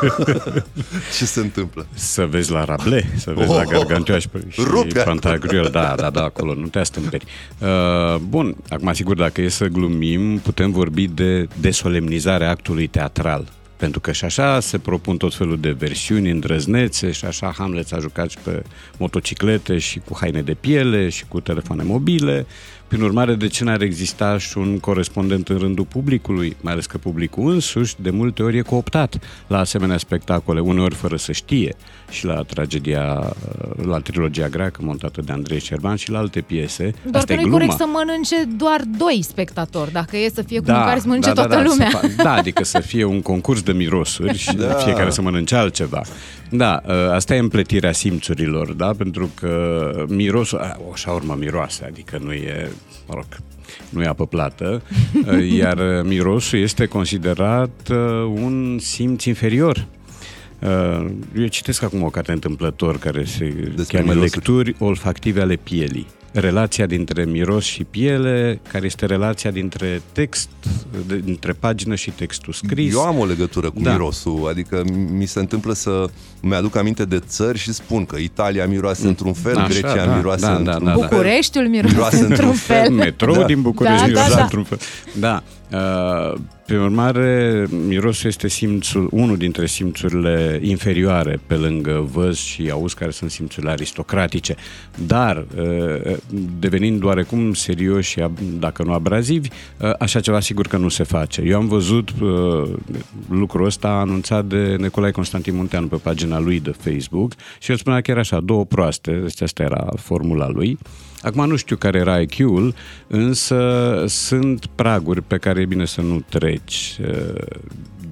Ce se întâmplă? Să vezi la Rable, să vezi Oh, la Gargantua și, și rupe! Pantagruel, da, da, da, acolo, nu te astâmperi. Uh, bun, acum sigur, dacă e să glumim, putem vorbi de desolemnizarea actului teatral. Pentru că și așa se propun tot felul de versiuni îndrăznețe și așa Hamlet s-a jucat și pe motociclete și cu haine de piele și cu telefoane mobile. Prin urmare, de ce n-ar exista și un corespondent în rândul publicului, mai ales că publicul însuși de multe ori e cooptat la asemenea spectacole, uneori fără să știe, și la tragedia, la trilogia greacă montată de Andrei Cerban și la alte piese. Doar Asta că e nu e gluma. corect să mănânce doar doi spectatori, dacă e să fie cu mâncare să mănânce toată să lumea. fa- da, adică să fie un concurs de mirosuri și Da. da. fiecare să mănânce altceva. Da, ă, asta e împletirea simțurilor, da? Pentru că mirosul, a, o șaurmă miroase, adică nu e, mă rog, nu e apă plată, ă, iar mirosul este considerat ă, un simț inferior. Uh, Eu citesc acum o carte întâmplător care se Despre cheamă mirosuri. Lecturi olfactive ale pielii. Relația dintre miros și piele, care este relația dintre text, de- dintre pagină și textul scris. Eu am o legătură cu Da. mirosul, adică mi se întâmplă să mi-aduc aminte de țări și spun că Italia miroase într-un fel, Așa, Grecia da, miroase da, da, într-un da, da. fel. Bucureștiul miroase, Miroase într-un fel. Metrou Da. din București Da, miroase da, da. într-un fel. Da. Uh, prin urmare, mirosul este simțul, unul dintre simțurile inferioare pe lângă văz și auz, care sunt simțurile aristocratice. Dar, uh, devenind oarecum serioși și, ab- dacă nu abrazivi, uh, așa ceva sigur că nu se face. Eu am văzut uh, lucrul ăsta anunțat de Nicolae Constantin Munteanu pe pagina lui de Facebook și el spunea chiar așa, două proaste, deci asta era formula lui. Acum nu știu care era IQ-ul, însă sunt praguri pe care e bine să nu treci, uh,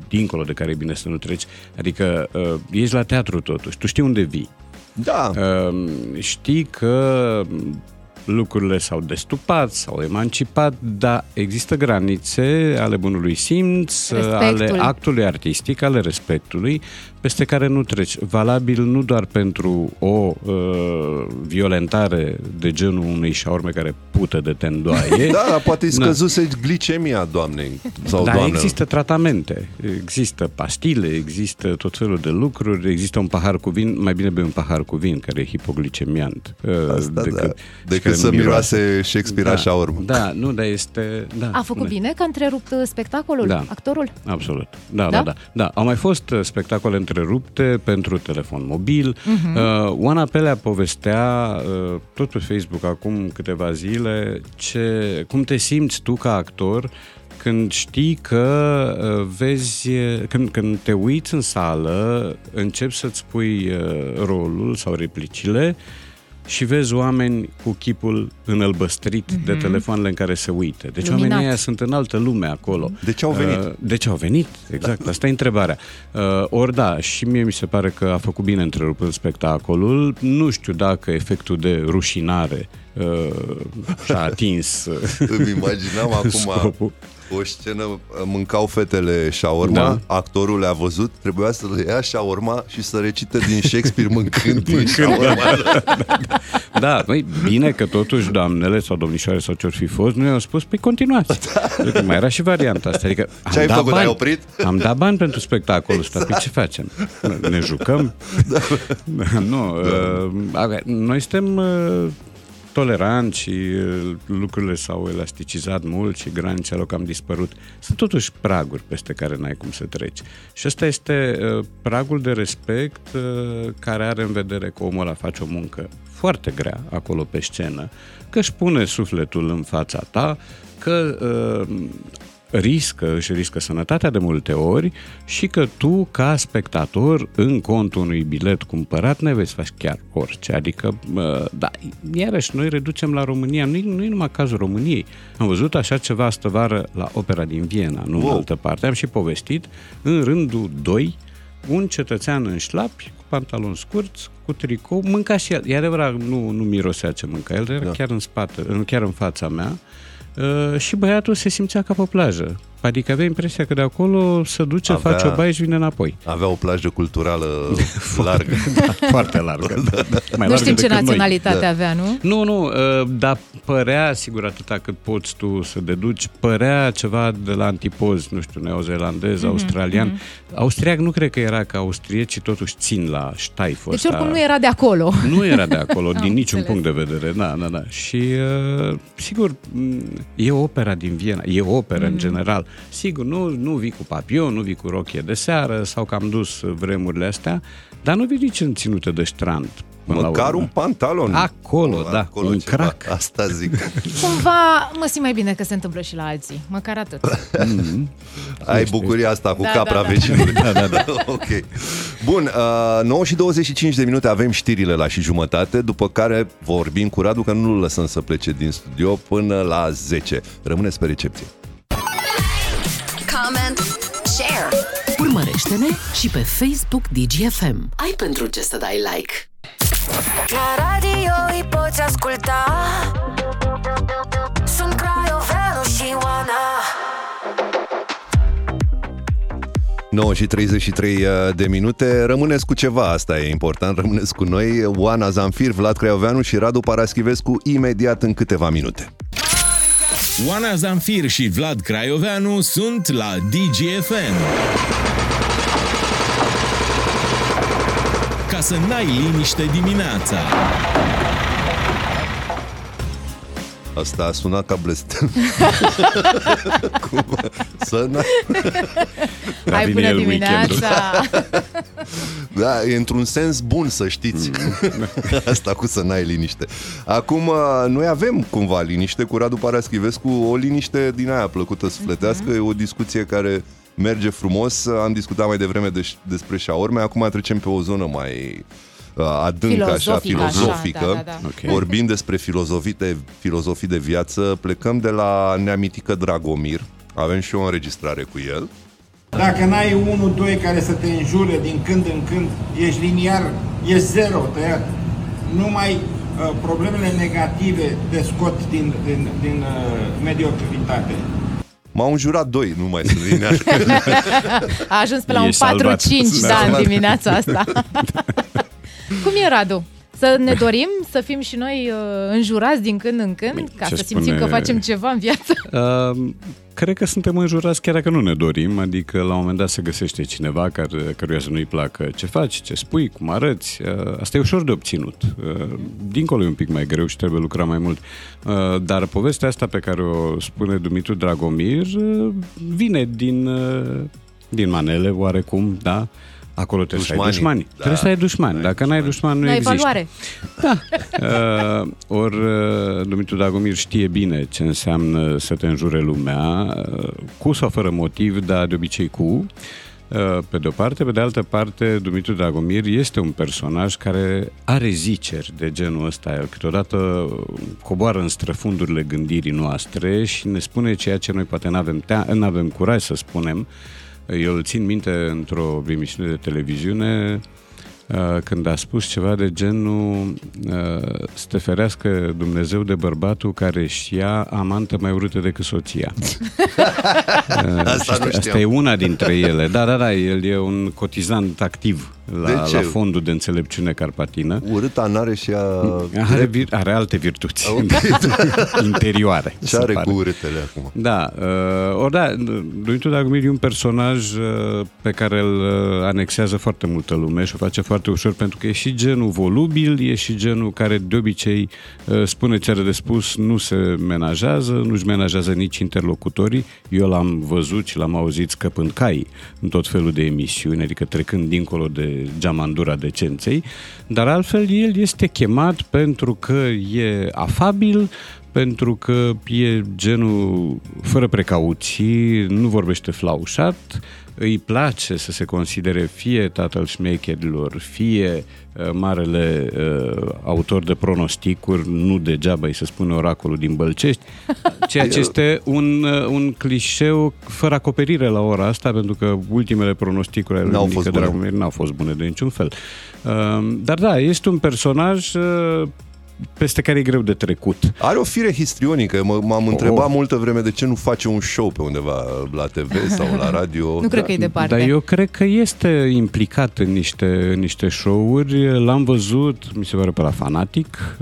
dincolo de care e bine să nu treci. Adică uh, ești la teatru totuși, tu știi unde vii. Da. Uh, știi că lucrurile s-au destupat, s-au emancipat, dar există granițe ale bunului simț, Respectul. ale actului artistic, ale respectului, peste care nu treci. Valabil nu doar pentru o uh, violentare de genul unei șaurme care pută de tendoaie. Da, dar poate-i Na. scăzuse glicemia doamnei sau da, doamnelor. există tratamente, există pastile, există tot felul de lucruri, există un pahar cu vin, mai bine bei un pahar cu vin, care e hipoglicemiant. uh, Asta, decât, da. și Decât care să nu miroase Shakespeare da, așa urmă. Da, nu, dar este... Da, A făcut spune. bine că a întrerupt uh, spectacolul, Da. actorul? Absolut. Da, Da? da, da, da. Au mai fost uh, spectacole întrerupte pentru telefon mobil. Mhm. Uh, Oana Pelea povestea uh, tot pe Facebook acum câteva zile ce, cum te simți tu ca actor când știi că uh, vezi, când, când te uiți în sală, începi să-ți pui uh, rolul sau replicile și vezi oameni cu chipul înălbăstrit mm-hmm. de telefoanele în care se uită. Deci Luminat. oamenii ăia sunt în altă lume acolo. De ce au venit? Uh, de ce au venit? Exact, asta e întrebarea. Uh, ori da, și mie mi se pare că a făcut bine întrerupând spectacolul. Nu știu dacă efectul de rușinare uh, și-a atins uh, Îmi imaginam acum scopul. O scenă, mâncau fetele shawarma, Da. actorul le-a văzut, trebuia să le ia shawarma și să recite din Shakespeare mâncând din Mâncând, shawarma. Da, băi, bine că totuși doamnele sau domnișoare sau ce-or fi fost, nu i-au spus, păi continuați. Adică mai era și varianta asta. Adică am Ce ai dat făcut? bani, Ai oprit? Am dat bani pentru spectacolul ăsta. Păi ce facem? Ne jucăm? Da. Nu, uh, avea- noi suntem uh, toleranți și uh, lucrurile s-au elasticizat mult și granițele au cam dispărut. Sunt totuși praguri peste care n-ai cum să treci. Și ăsta este uh, pragul de respect uh, care are în vedere că omul ăla face o muncă foarte grea acolo pe scenă, că își pune sufletul în fața ta, că uh, riscă, își riscă sănătatea de multe ori și că tu, ca spectator, în contul unui bilet cumpărat, nu vei să faci chiar orice. Adică, mă, da, iarăși, noi reducem la România, nu nu e numai cazul României. Am văzut așa ceva astă vară la opera din Viena, nu wow. în altă parte. Am și povestit, în rândul 2, un cetățean în șlapi, cu pantaloni scurți, cu tricou, mânca și el. E adevărat, nu, nu mirosea ce mânca, el era da. chiar în spate, chiar în fața mea. Uh, și băiatul se simțea ca pe plajă. Adică avea impresia că de acolo se duce, Avea- avea... face o baie și vine înapoi. Avea o plajă culturală largă. da, foarte largă. Da, da. Mai nu largă știm ce decât noi. naționalitate avea, nu? Nu, nu, uh, dar părea, sigur, atâta cât poți tu să deduci, părea ceva de la antipoz, nu știu, neozelandez, Mhm, australian. mhm. Austriac nu cred că era ca austrieci, totuși țin la ștaiful Deci ăsta. oricum nu era de acolo. Nu era de acolo, Am din niciun înțeles. punct de vedere. Da, da, da. Și, uh, sigur, m, e opera din Viena, e operă Mm. în general. Sigur, nu, nu vii cu papion, nu vii cu rochie de seară sau că am dus vremurile astea, dar nu vii nici în ținute de strand. până la Măcar urmă. un pantalon. Acolo, da, Acolo un ceva. crack. Asta zic. Cumva mă simt mai bine că se întâmplă și la alții. Măcar atât. Mm-hmm. Ai bucuria asta cu Da, capra da, da. vecinului. Da, da, da. ok. Bun, uh, 9 și 25 de minute avem știrile la și jumătate, după care vorbim cu Radu că nu-l lăsăm să plece din studio până la 10. Rămâneți pe recepție. Comment, share. Urmărește-ne și pe Facebook DGFM. Ai pentru ce să dai like. La radio îi poți asculta Sunt Craioveanu și Oana 9 și 33 de minute. Rămâneți cu ceva, asta e important. Rămâneți cu noi. Oana Zanfir, Vlad Craioveanu și Radu Paraschivescu imediat în câteva minute. Oana Zamfir și Vlad Craioveanu sunt la DGFM. Ca să n-ai liniște dimineața. Asta a sunat ca blestem. Cum? Să n- Hai vine bună el dimineața! Da, e într-un sens bun să știți. Asta cu să n-ai liniște. Acum, uh, noi avem cumva liniște cu Radu Paraschivescu, o liniște din aia plăcută sufletească, e o discuție care merge frumos. Am discutat mai devreme de, despre șaorme, acum trecem pe o zonă mai uh, adâncă, așa, Filozofică, așa, filozofică. da, da, da. Ok. Vorbim despre filozofii de, filozofii de viață, plecăm de la neamitică Dragomir, avem și o înregistrare cu el. Dacă n-ai unul, doi care să te înjure din când în când, ești liniar, e zero tăiat. Numai uh, problemele negative te scot din, din, din uh, mediocritate. M-au înjurat doi, nu mai sunt linear. A ajuns pe la un Ești salvat. 4-5 Da. da, în dimineața asta. Cum e, Radu? Să ne dorim să fim și noi uh, înjurați din când în când, ca ce să simțim spune- că facem ceva în viață? Uh, cred că suntem înjurați chiar dacă nu ne dorim, adică la un moment dat se găsește cineva care, căruia să nu-i placă ce faci, ce spui, cum arăți. Uh, asta e ușor de obținut. Uh, dincolo e un pic mai greu și trebuie lucra mai mult. Uh, dar povestea asta pe care o spune Dumitru Dragomir uh, vine din, uh, din manele, oarecum, da? Acolo trebuie Dușmanii, să ai dușmani. da. Trebuie să ai dușmani. Dacă n-ai dușmani, nu La există. evaluare. Uh, ori uh, Dumitru Dragomir știe bine ce înseamnă să te înjure lumea, uh, cu sau fără motiv, dar de obicei cu. Uh, Pe de o parte, pe de altă parte, Dumitru Dragomir este un personaj care are ziceri de genul ăsta. El câteodată coboară în străfundurile gândirii noastre și ne spune ceea ce noi poate nu avem, avem curaj să spunem. Eu îl țin minte într-o emisiune de televiziune uh, când a spus ceva de genul uh, să te ferească Dumnezeu de bărbatul care își ia amantă mai urâtă decât soția. Uh, Asta și nu asta, asta știam. e una dintre ele. Da, da, da, el e un cotizant activ la, De ce? la fondul de înțelepciune carpatină. Urâta n-are și ea... Are, vir- are alte virtuți Ok. interioare. Ce se are pare. cu urâtele acum? Da, uh, ori da, Dumitru Dragomir e un personaj uh, pe care îl uh, anexează foarte multă lume și o face foarte ușor pentru că e și genul volubil, e și genul care de obicei uh, spune ce are de spus, nu se menajează, nu-și menajează nici interlocutorii. Eu l-am văzut și l-am auzit scăpând cai în tot felul de emisiuni, adică trecând dincolo de geamandura decenței, dar altfel el este chemat pentru că e afabil, pentru că e genul fără precauții, nu vorbește flaușat, îi place să se considere fie tatăl șmecherilor, fie uh, marele uh, autor de pronosticuri, nu degeaba îi se spune oracolul din Bălcești, ceea ce este un, uh, un clișeu fără acoperire la ora asta, pentru că ultimele pronosticuri ale lui N-au Nică fost bune. Dragomir n-au fost bune de niciun fel. Uh, dar da, este un personaj uh, peste care e greu de trecut. Are o fire histrionică. M- m-am Oh. întrebat multă vreme de ce nu face un show pe undeva la TV sau la radio. Nu cred că e departe. Dar eu cred că este implicat în niște, în niște show-uri. L-am văzut, mi se pare, pe la Fanatic,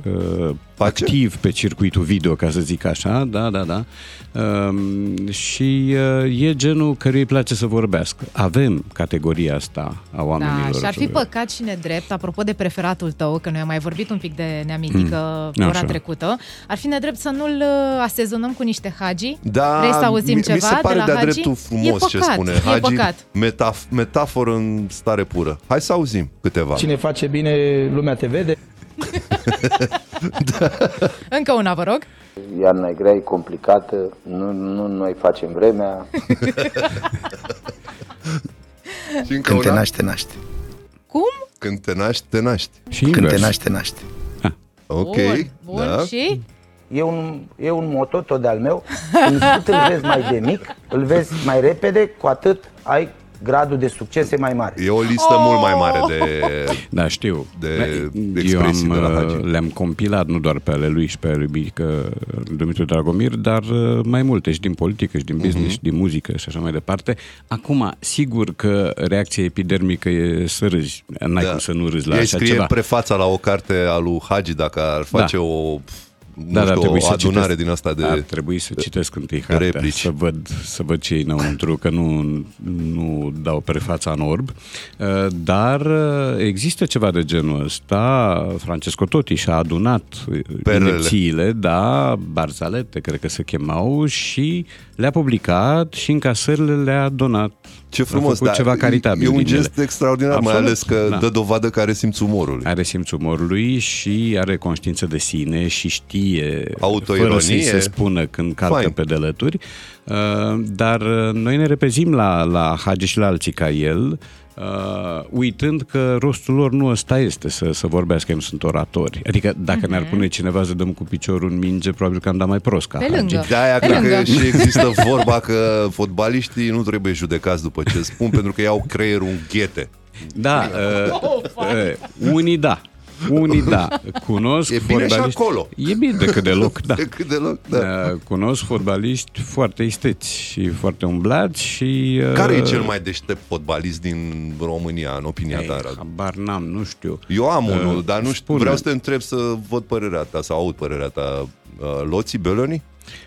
uh, activ pe circuitul video, ca să zic așa, da, da, da. Um, și uh, e genul căruia îi place să vorbească. Avem categoria asta a oamenilor. Da, și ar fi păcat și nedrept, apropo de preferatul tău, că noi am mai vorbit un pic de neamitică Mm, ora așa. trecută, ar fi nedrept să nu-l uh, asezonăm cu niște hagi? Da, Vrei să auzim mi, ceva mi se pare de la de-a hagi? dreptul frumos e păcat, ce spune E Hagi. păcat. Metaf- metaforă în stare pură. Hai să auzim câteva. Cine face bine, lumea te vede. Încă una, vă rog. Iarna e grea, e complicată, nu, nu noi facem vremea. Și încă Când te una? naști, te naști. Cum? Când te naști, te naști. Și Când te invers. naști, te naști. Ok, Bun, bun. da. Și? E un, e un moto tot de-al meu. Când cât îl vezi mai de mic, îl vezi mai repede, cu atât ai gradul de succese mai mare. E o listă mult mai mare de, Da, știu. de, Da, de Eu am, expresii de la Hagi. uh, le-am compilat nu doar pe ale lui și pe ale lui Mică, Dumitru Dragomir, dar uh, mai multe și din politică, și din business, și din muzică și așa mai departe. Acum, sigur că reacția epidermică e să râzi. N-ai cum să nu râzi la Ei așa scrie ceva. prefața la o carte a lui Hagi dacă ar face Da. o nu Da, dar știu, trebuie o să adunare citesc, din asta de Ar trebui să citesc întâi cartea, replici. să văd, să văd ce e înăuntru, că nu, nu dau prefața în orb. Uh, Dar uh, există ceva de genul ăsta. Francesco Totti și-a adunat uh, Perlele. inepțiile, da, barzalete, cred că se chemau, și le-a publicat și încasările le-a donat. Ce A frumos, făcut da, ceva caritabil E un din ele. gest extraordinar, mai Absolut, ales că da. dă dovadă că are simțul umorului. Are simțul umorului și are conștiință de sine și știe, Autoironie. fără să-i se spună când calcă Fain. pe delături. Uh, Dar uh, noi ne repezim la, la Hagi și la alții ca el, uh, uitând că rostul lor nu ăsta este, să, să vorbească, ei nu sunt oratori. Adică dacă ne-ar pune cineva să dăm cu piciorul în minge, probabil că am dat mai prost ca Pe Hagi. lângă. De-aia Pe cred că lângă. și există vorba că fotbaliștii nu trebuie judecați după ce spun, pentru că iau creierul în ghete. Da, uh, uh, unii da. Unii da. Cunosc E bine și fotbaliști- acolo. E bine decât deloc, da. Decât deloc, da. Uh, Cunosc fotbaliști foarte isteți și foarte umblați și... uh, Care e cel mai deștept fotbalist din România, în opinia ta, Radu? Habar n-am, nu știu. Eu am Uh, unul, dar nu știu, spune. vreau să te întreb să văd părerea ta, să aud părerea ta. Uh, Loții Beloni?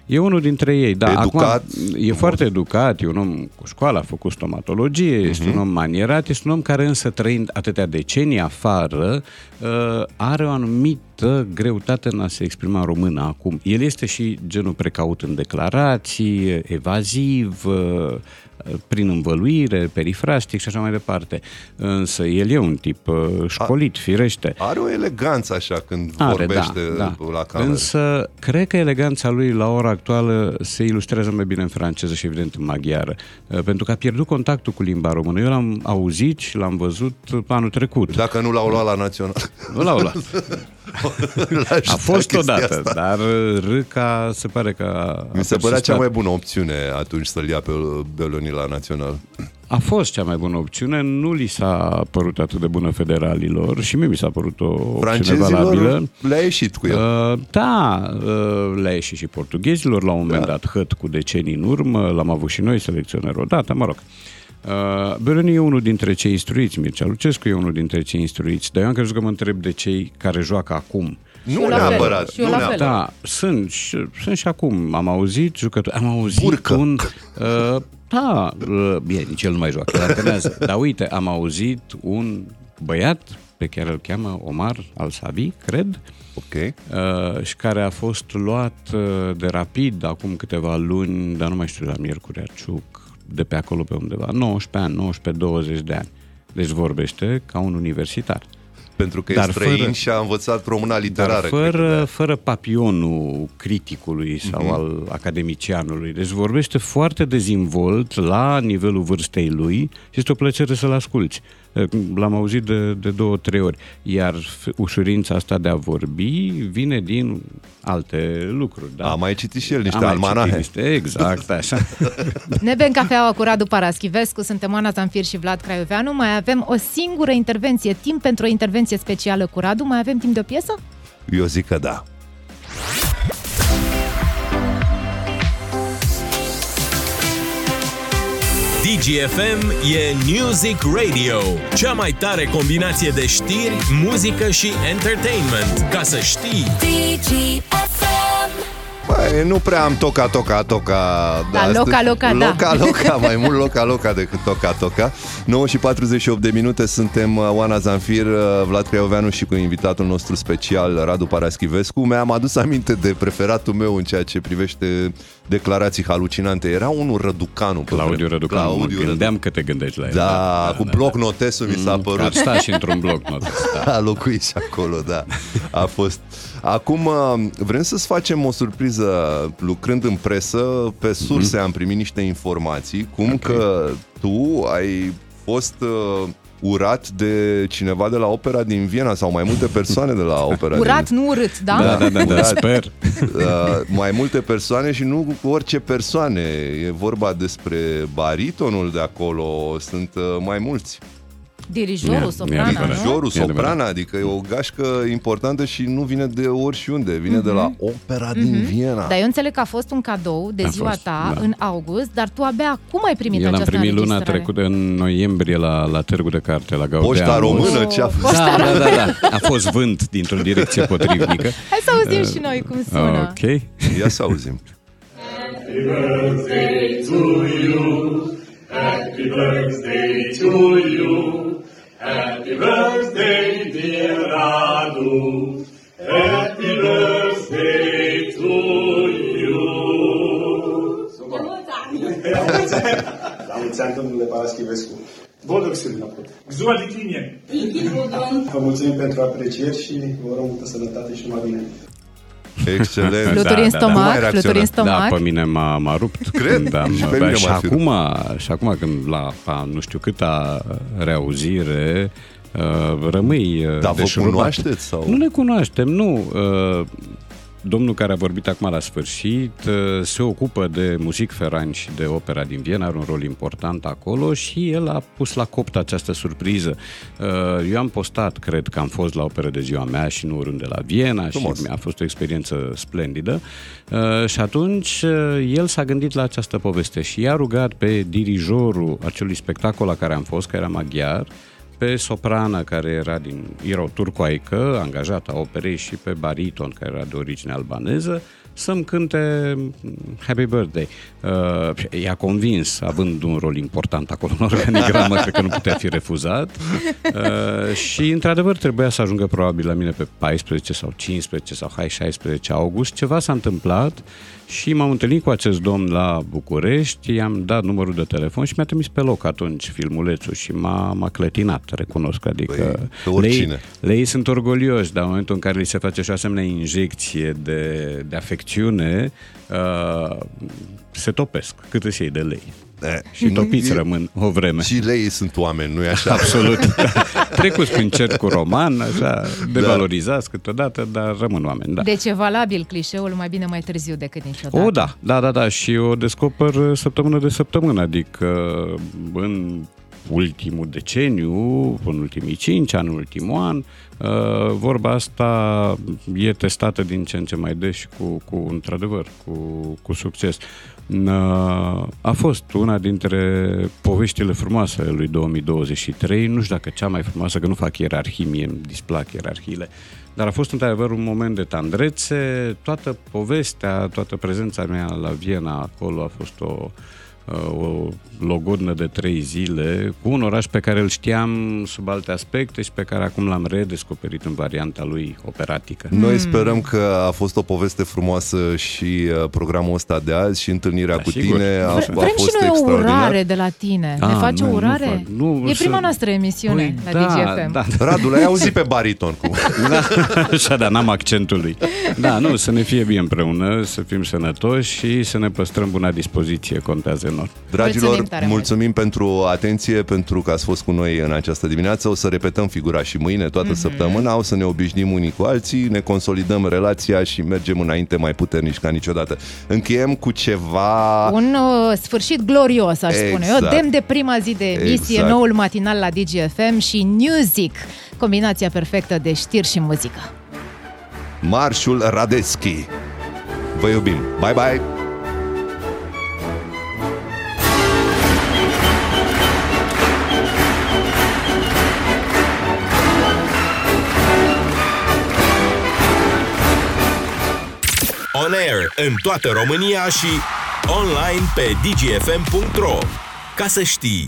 E unul dintre ei, da. Educat, Acum, e foarte educat, e un om cu școală, a făcut stomatologie, este Mhm. un om manierat, este un om care însă trăind atâtea decenii afară, uh, are o anumită greutate în a se exprima în română acum. El este și genul precaut în declarații, evaziv, uh, prin învăluire, perifrastic și așa mai departe. Însă el e un tip uh, școlit, firește. Are o eleganță așa când Are, vorbește da, la cameră. Însă, cred că eleganța lui la ora actuală se ilustrează mai bine în franceză și evident în maghiară. Uh, Pentru că a pierdut contactul cu limba română. Eu l-am auzit și l-am văzut anul trecut. Dacă nu l-au luat la național. Nu l-au luat. L-aș A fost chestia odată, asta. dar uh, Râca se pare că a Mi se a părea cea persistat. mai bună opțiune atunci să-l ia pe Beloni la național. a fost cea mai bună opțiune, nu li s-a părut atât de bună federalilor și mie mi s-a părut o opțiune Francezilor valabilă. le-a ieșit cu el. Uh, da, uh, le-a ieșit și portughezilor la un moment Da. dat, hăt cu decenii în urmă, l-am avut și noi selecționer odată, mă rog. Uh, Bereni e unul dintre cei instruiți, Mircea Lucescu e unul dintre cei instruiți, dar eu am crezut că mă întreb de cei care joacă acum. Nu Și eu la fel, neapărat, și eu nu la fel. Da, sunt, și- sunt și acum. Am auzit jucători, am auzit Burcă. un... Uh, da, uh, bine, nici el nu mai joacă, el antrenează. Dar uite, am auzit un băiat pe care îl cheamă Omar Al-Sabi, cred, Ok. uh, și care a fost luat uh, de rapid acum câteva luni, dar nu mai știu la Miercurea Ciuc, de pe acolo pe undeva, 19 ani, 19-20 de ani. Deci vorbește ca un universitar. Pentru că Dar e străin fără- și a învățat româna literară. Dar cred că fără, fără papionul criticului sau Mhm. al academicianului. Deci vorbește foarte dezvolt la nivelul vârstei lui și este o plăcere să-l asculți. L-am auzit de, de două, trei ori. Iar f- ușurința asta de a vorbi vine din alte lucruri. Da? A mai citit și el niște A mai almanahe. citit Niște, exact, așa. Ne bem cafeaua cu Radu Paraschivescu, suntem Ana Zanfir și Vlad Craioveanu. Mai avem o singură intervenție, timp pentru o intervenție specială cu Radu. Mai avem timp de o piesă? Eu zic că da. DGFM e Music Radio, cea mai tare combinație de știri, muzică și entertainment. Ca să știi... DGFM Băi, nu prea am toca, toca, toca. Da, asta- loca, loca, da. Loca, loca, mai mult loca, loca decât toca, toca. 9 și 48 de minute, suntem uh, Oana Zanfir, uh, Vlad Creoveanu și cu invitatul nostru special, Radu Paraschivescu. Mi-am adus aminte de preferatul meu în ceea ce privește declarații halucinante. Era unul Răducanu. pe Claudiu vreme- Răducanu, Claudiu mă gândeam că te gândești la el. Da, cu bloc notesul mi s-a Mm, părut. Ar sta și într-un bloc notes. Da. A locuit și acolo, da. A fost. Acum uh, vrem să-ți facem o surpriză lucrând în presă. Pe surse Mhm. am primit niște informații, cum că tu ai fost uh, urat de cineva de la opera din Viena sau mai multe persoane de la opera Urat, din nu urât, da? Da, da, da, da, Urat. sper. Uh, mai multe persoane și nu orice persoane. E vorba despre baritonul de acolo, sunt uh, mai mulți. Dirijorul, Ia, soprana, ia, nu? Dirijorul, E adevărat. soprana, adică e o gașcă importantă și nu vine de oriunde, vine de la opera din Viena. Dar eu înțeleg că a fost un cadou de A ziua fost, ta da. în august, dar tu abia acum ai primit Eu l-am această primit luna înregistrare. trecută, în noiembrie, la, la Târgu de Carte, la Gaudeamu. Poșta română, ce a fost? Da, da, da, da. A fost vânt dintr-o direcție potrivnică. Hai să auzim și noi cum sună. Ok. Ia să auzim. La mulți ani, domnule Paraschivescu. Boldog Sâmbătă. Ziua de tine! Vă mulțumim pentru aprecieri și vă urăm multă sănătate și numai bine. Excelent. Fluturi în Cum ai stomac, reacționat? fluturi în stomac. Da, pe mine m-a, m-a rupt. Cred. Când am, Și pe bă, mine și, m-a fi acum, și acum când la a, nu știu câta reauzire uh, rămâi uh, Dar vă deșurubat. cunoașteți sau? Nu ne cunoaștem, nu. Uh, domnul care a vorbit acum la sfârșit uh, se ocupă de muzic feran și de opera din Viena, are un rol important acolo și el a pus la copt această surpriză. Uh, Eu am postat, cred că am fost la opera de ziua mea și nu oriunde la Viena Frumos. și a fost o experiență splendidă. Uh, Și atunci uh, el s-a gândit la această poveste și i-a rugat pe dirijorul acelui spectacol la care am fost, care era maghiar, pe soprană care era din era o turcoaică, angajată a operei și pe bariton care era de origine albaneză, să-mi cânte Happy Birthday. Uh, i-a convins, având un rol important acolo în organigramă, cred că nu putea fi refuzat. Uh, și, într-adevăr, trebuia să ajungă probabil la mine pe 14 sau 15 sau hai 16 august. Ceva s-a întâmplat și m-am întâlnit cu acest domn la București, i-am dat numărul de telefon și mi-a trimis pe loc atunci filmulețul și m-a, m-a clătinat, recunosc. Adică Păi, pe oricine. lei, lei sunt orgolioși, dar în momentul în care li se face și o asemenea injecție de, de afecțiune, uh, se topesc cât îți iei de lei. E, și topiți rămân o vreme. Și lei sunt oameni, nu-i așa? Absolut. Trecuți prin cercul roman, așa, devalorizați câteodată, dar rămân oameni, da. Deci e valabil clișeul mai bine mai târziu decât niciodată. O, da, da, da, da, și o descoper săptămână de săptămână, adică în ultimul deceniu, în ultimii cinci ani, în ultimul an, uh, vorba asta e testată din ce în ce mai des și cu, cu într-adevăr, cu, cu succes. Uh, a fost una dintre poveștile frumoase ale lui 2023, nu știu dacă cea mai frumoasă, că nu fac ierarhii, mie îmi displac ierarhiile, dar a fost într-adevăr un moment de tandrețe, toată povestea, toată prezența mea la Viena acolo a fost o, o logodnă de trei zile cu un oraș pe care îl știam sub alte aspecte și pe care acum l-am redescoperit în varianta lui operatică. Noi mm. sperăm că a fost o poveste frumoasă și uh, programul ăsta de azi și întâlnirea da, cu sigur. tine a, a Vrem fost și noi o urare de la tine. A, ne ah, faci nu, o urare? Nu, nu, e prima să... noastră emisiune păi, la da, DGFM. Da, da. Radu, l-ai auzit pe bariton. Cu... da, așa, dar n-am accentul lui. Da, nu, să ne fie bine împreună, să fim sănătoși și să ne păstrăm buna dispoziție, contează enorm. Dragilor, mulțumim pentru atenție, pentru că ați fost cu noi în această dimineață. O să repetăm figura și mâine, toată mm-hmm. săptămâna. O să ne obișnim unii cu alții, ne consolidăm relația și mergem înainte mai puternici ca niciodată. Încheiem cu ceva... Un uh, sfârșit glorios, aș exact. spune eu. Dem de prima zi de emisie, exact. noul matinal la DGFM și Music, combinația perfectă de știri și muzică. Marșul Radeschi. Vă iubim. Bye bye! On air în toată România și online pe dgfm.ro. Ca să știi!